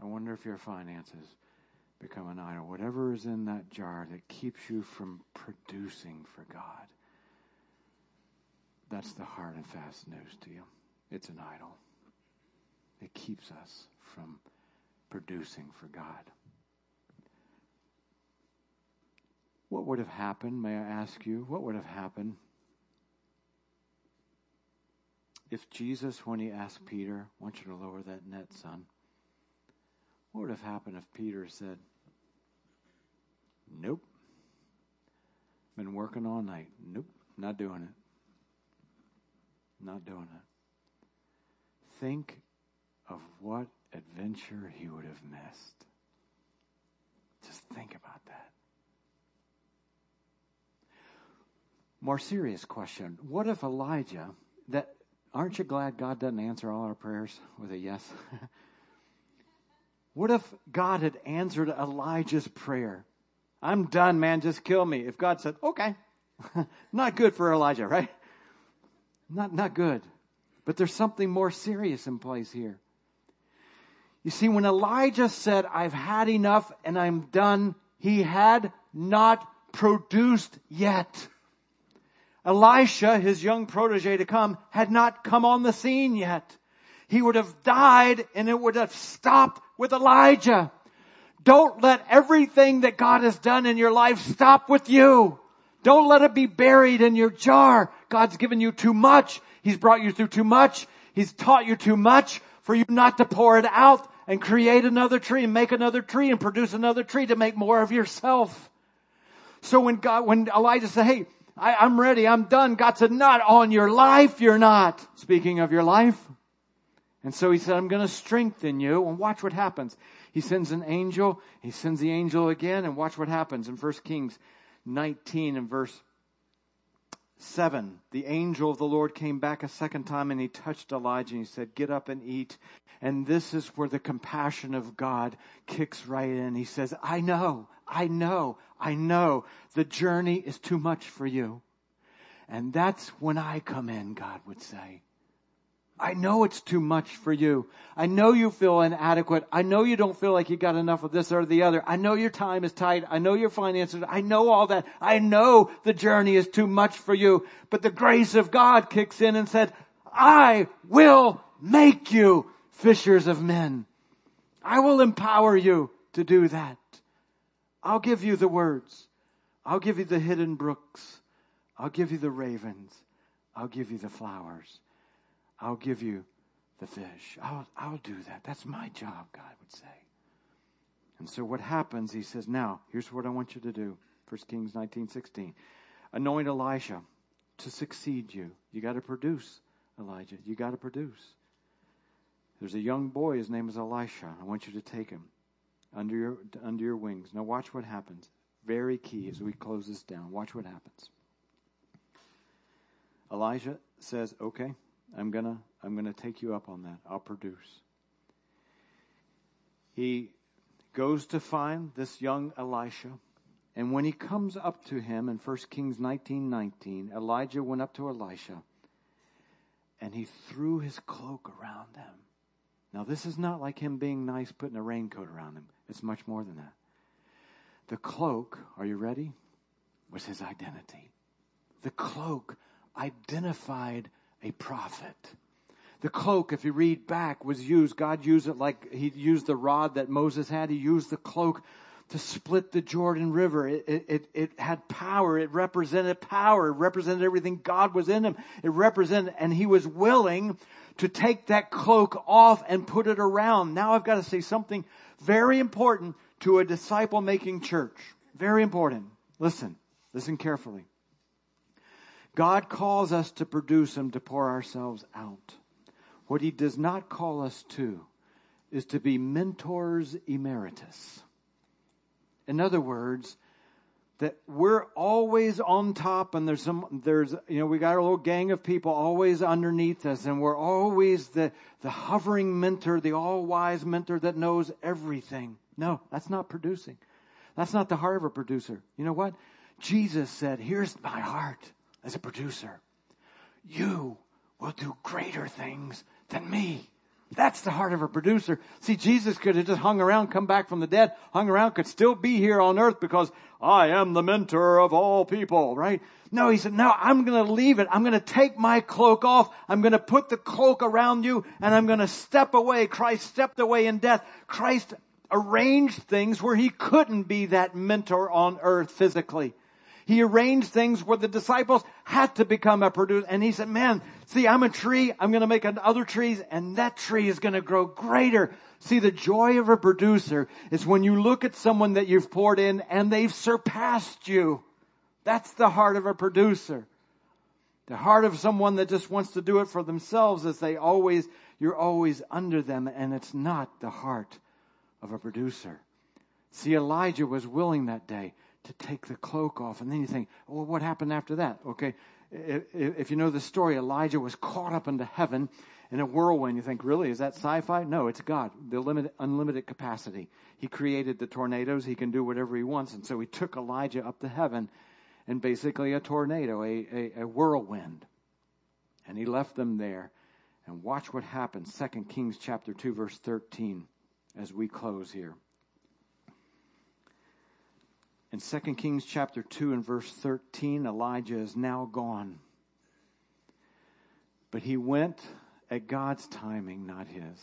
S1: I wonder if your finances become an idol. Whatever is in that jar that keeps you from producing for God that's the hard and fast news to you. It's an idol. that keeps us from producing for God. What would have happened, may I ask you, what would have happened if Jesus, when he asked Peter, I want you to lower that net, son, what would have happened if Peter said, Nope. Been working all night. Nope, not doing it. Not doing it. Think of what adventure he would have missed. Just think about that. More serious question. What if Elijah, that aren't you glad God doesn't answer all our prayers with a yes? what if God had answered Elijah's prayer? I'm done, man, just kill me. If God said, okay, not good for Elijah, right? Not, not good. But there's something more serious in place here. You see, when Elijah said, I've had enough and I'm done, he had not produced yet. Elisha, his young protege to come, had not come on the scene yet. He would have died and it would have stopped with Elijah. Don't let everything that God has done in your life stop with you. Don't let it be buried in your jar. God's given you too much. He's brought you through too much. He's taught you too much for you not to pour it out and create another tree and make another tree and produce another tree to make more of yourself. So when God, when Elijah said, hey, I, am ready. I'm done. God said, not on your life. You're not. Speaking of your life. And so he said, I'm going to strengthen you and watch what happens. He sends an angel. He sends the angel again and watch what happens in 1 Kings 19 and verse 7. The angel of the Lord came back a second time and he touched Elijah and he said, get up and eat. And this is where the compassion of God kicks right in. He says, I know, I know, I know the journey is too much for you. And that's when I come in, God would say. I know it's too much for you. I know you feel inadequate. I know you don't feel like you got enough of this or the other. I know your time is tight. I know your finances. I know all that. I know the journey is too much for you. But the grace of God kicks in and said, I will make you fishers of men. I will empower you to do that. I'll give you the words. I'll give you the hidden brooks. I'll give you the ravens. I'll give you the flowers. I'll give you the fish. I'll, I'll do that. That's my job, God would say. And so what happens, he says, now, here's what I want you to do. 1 Kings 19, 16. Anoint Elisha to succeed you. You got to produce, Elijah. You got to produce. There's a young boy, his name is Elisha. I want you to take him under your, under your wings. Now watch what happens. Very key as we close this down. Watch what happens. Elijah says, okay, I'm gonna, I'm gonna take you up on that. I'll produce. He goes to find this young Elisha. And when he comes up to him in 1 Kings 19, 19, Elijah went up to Elisha and he threw his cloak around him. Now, this is not like him being nice, putting a raincoat around him. It's much more than that. The cloak, are you ready? Was his identity. The cloak identified a prophet. The cloak, if you read back, was used, God used it like he used the rod that Moses had. He used the cloak to split the Jordan River. It, it, it, had power. It represented power. It represented everything God was in him. It represented, and he was willing to take that cloak off and put it around. Now I've got to say something very important to a disciple making church. Very important. Listen, listen carefully. God calls us to produce and to pour ourselves out. What he does not call us to is to be mentors emeritus. In other words, that we're always on top and there's some there's you know we got a little gang of people always underneath us and we're always the the hovering mentor the all-wise mentor that knows everything. No that's not producing. That's not the heart of a producer. You know what? Jesus said here's my heart as a producer you will do greater things than me That's the heart of a producer. See, Jesus could have just hung around, come back from the dead, hung around, could still be here on earth because I am the mentor of all people, right? No, he said, no, I'm going to leave it. I'm going to take my cloak off. I'm going to put the cloak around you and I'm going to step away. Christ stepped away in death. Christ arranged things where he couldn't be that mentor on earth physically. He arranged things where the disciples had to become a producer. And he said, man, see, I'm a tree. I'm going to make other trees and that tree is going to grow greater. See, the joy of a producer is when you look at someone that you've poured in and they've surpassed you. That's the heart of a producer. The heart of someone that just wants to do it for themselves is they always, you're always under them and it's not the heart of a producer. See, Elijah was willing that day to take the cloak off. And then you think, well, what happened after that? Okay. If you know the story, Elijah was caught up into heaven in a whirlwind. You think, really? Is that sci fi? No, it's God, the limited, unlimited capacity. He created the tornadoes. He can do whatever he wants. And so he took Elijah up to heaven in basically a tornado, a, a, a whirlwind. And he left them there. And watch what happens. 2 Kings chapter 2, verse 13, as we close here. In 2 Kings chapter 2 and verse 13, Elijah is now gone. But he went at God's timing, not his.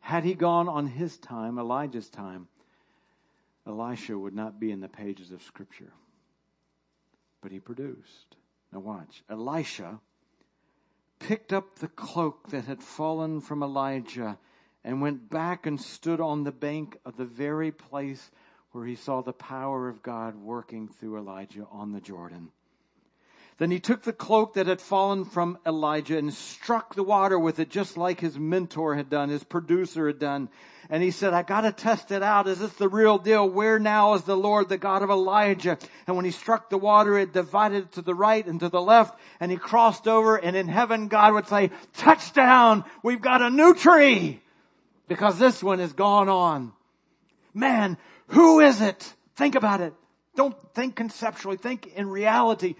S1: Had he gone on his time, Elijah's time, Elisha would not be in the pages of Scripture. But he produced. Now watch. Elisha picked up the cloak that had fallen from Elijah and went back and stood on the bank of the very place where he saw the power of God working through Elijah on the Jordan. Then he took the cloak that had fallen from Elijah and struck the water with it just like his mentor had done, his producer had done. And he said, I gotta test it out. Is this the real deal? Where now is the Lord, the God of Elijah? And when he struck the water, it divided to the right and to the left and he crossed over and in heaven God would say, touchdown! We've got a new tree! Because this one has gone on. Man, who is it? Think about it. Don't think conceptually. Think in reality.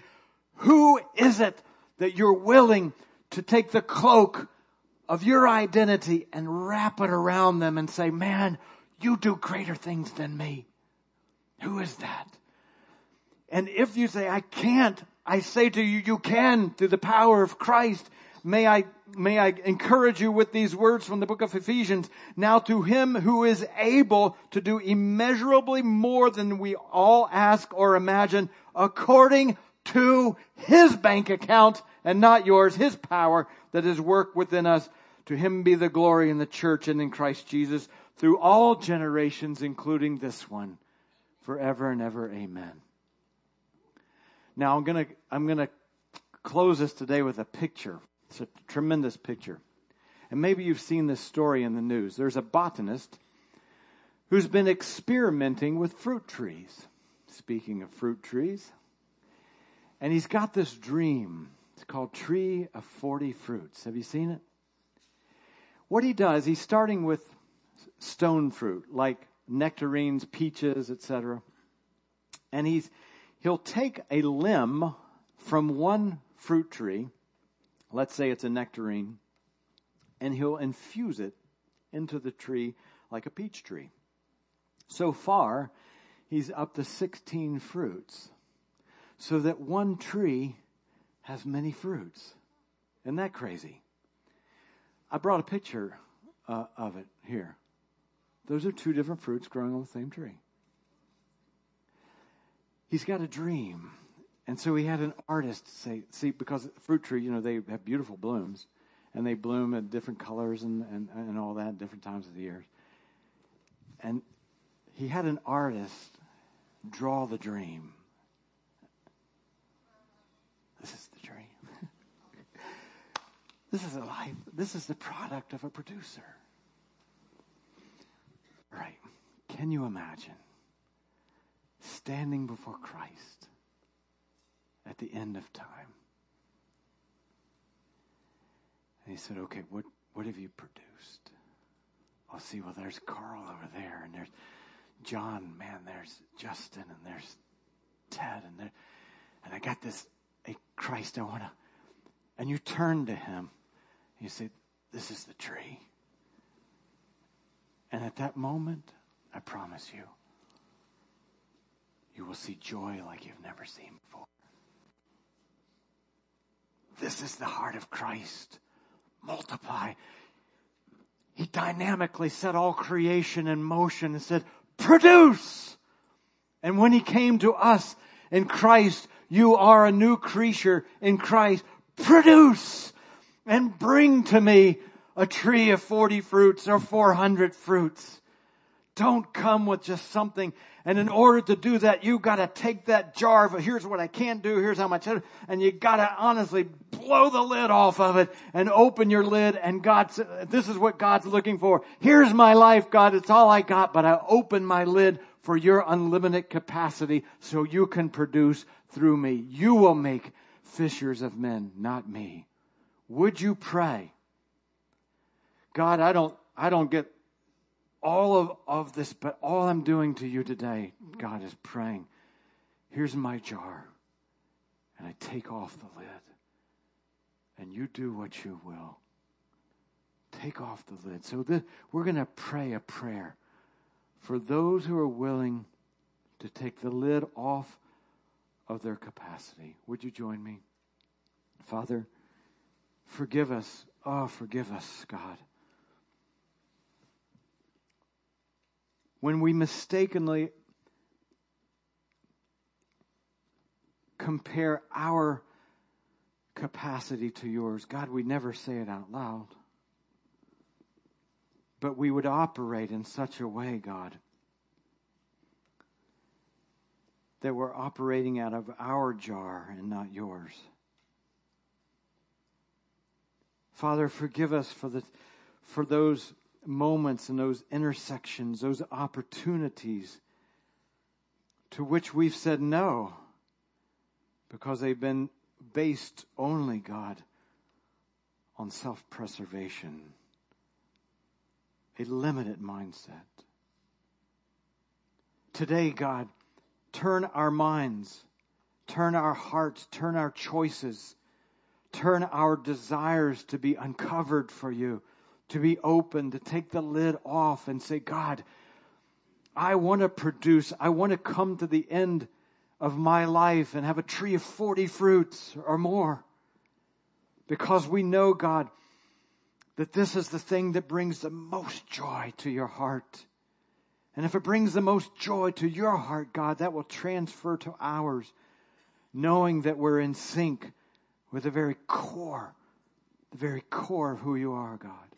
S1: Who is it that you're willing to take the cloak of your identity and wrap it around them and say, man, you do greater things than me. Who is that? And if you say, I can't, I say to you, you can through the power of Christ. May I, may I encourage you with these words from the book of Ephesians. Now to him who is able to do immeasurably more than we all ask or imagine according to his bank account and not yours, his power that is work within us. To him be the glory in the church and in Christ Jesus through all generations, including this one, forever and ever. Amen. Now I'm gonna, I'm gonna close this today with a picture it's a tremendous picture. And maybe you've seen this story in the news. There's a botanist who's been experimenting with fruit trees. Speaking of fruit trees. And he's got this dream. It's called Tree of 40 Fruits. Have you seen it? What he does, he's starting with stone fruit, like nectarines, peaches, etc. And he's, he'll take a limb from one fruit tree let's say it's a nectarine, and he'll infuse it into the tree like a peach tree. So far, he's up to 16 fruits, so that one tree has many fruits. Isn't that crazy? I brought a picture uh, of it here. Those are two different fruits growing on the same tree. He's got a dream and so he had an artist say, see, because fruit tree, you know, they have beautiful blooms and they bloom at different colors and, and, and all that, different times of the year. And he had an artist draw the dream. This is the dream. this is a life. This is the product of a producer. Right. Can you imagine standing before Christ? At the end of time. And he said, Okay, what, what have you produced? I'll see, well, there's Carl over there, and there's John, man, there's Justin, and there's Ted, and there, and I got this, hey, Christ, I want to. And you turn to him, and you say, This is the tree. And at that moment, I promise you, you will see joy like you've never seen before. This is the heart of Christ. Multiply. He dynamically set all creation in motion and said, produce! And when he came to us in Christ, you are a new creature in Christ. Produce and bring to me a tree of 40 fruits or 400 fruits. Don't come with just something. And in order to do that, you gotta take that jar of, here's what I can do, here's how much, and you gotta honestly blow the lid off of it and open your lid and God, this is what God's looking for. Here's my life, God, it's all I got, but I open my lid for your unlimited capacity so you can produce through me. You will make fishers of men, not me. Would you pray? God, I don't, I don't get all of, of this, but all I'm doing to you today, God, is praying. Here's my jar. And I take off the lid. And you do what you will. Take off the lid. So we're going to pray a prayer for those who are willing to take the lid off of their capacity. Would you join me? Father, forgive us. Oh, forgive us, God. When we mistakenly compare our capacity to yours, God, we never say it out loud. But we would operate in such a way, God, that we're operating out of our jar and not yours. Father, forgive us for the for those moments and those intersections, those opportunities to which we've said no because they've been based only, God, on self preservation, a limited mindset. Today, God, turn our minds, turn our hearts, turn our choices, turn our desires to be uncovered for you, to be open, to take the lid off and say, God, I want to produce, I want to come to the end of my life and have a tree of 40 fruits or more. Because we know, God, that this is the thing that brings the most joy to your heart. And if it brings the most joy to your heart, God, that will transfer to ours, knowing that we're in sync with the very core, the very core of who you are, God.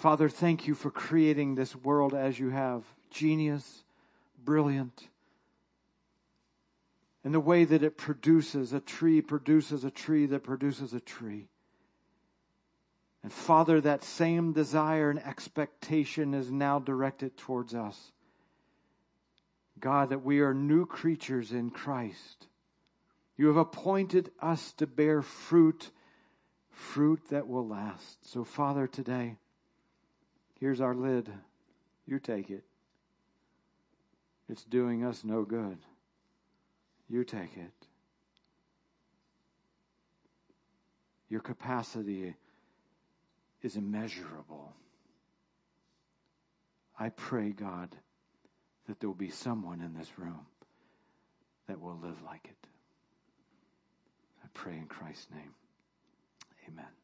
S1: Father, thank you for creating this world as you have. Genius, brilliant. And the way that it produces a tree produces a tree that produces a tree. And Father, that same desire and expectation is now directed towards us. God, that we are new creatures in Christ. You have appointed us to bear fruit, fruit that will last. So, Father, today, here's our lid. You take it. It's doing us no good. You take it. Your capacity is immeasurable. I pray, God, that there will be someone in this room that will live like it. I pray in Christ's name. Amen.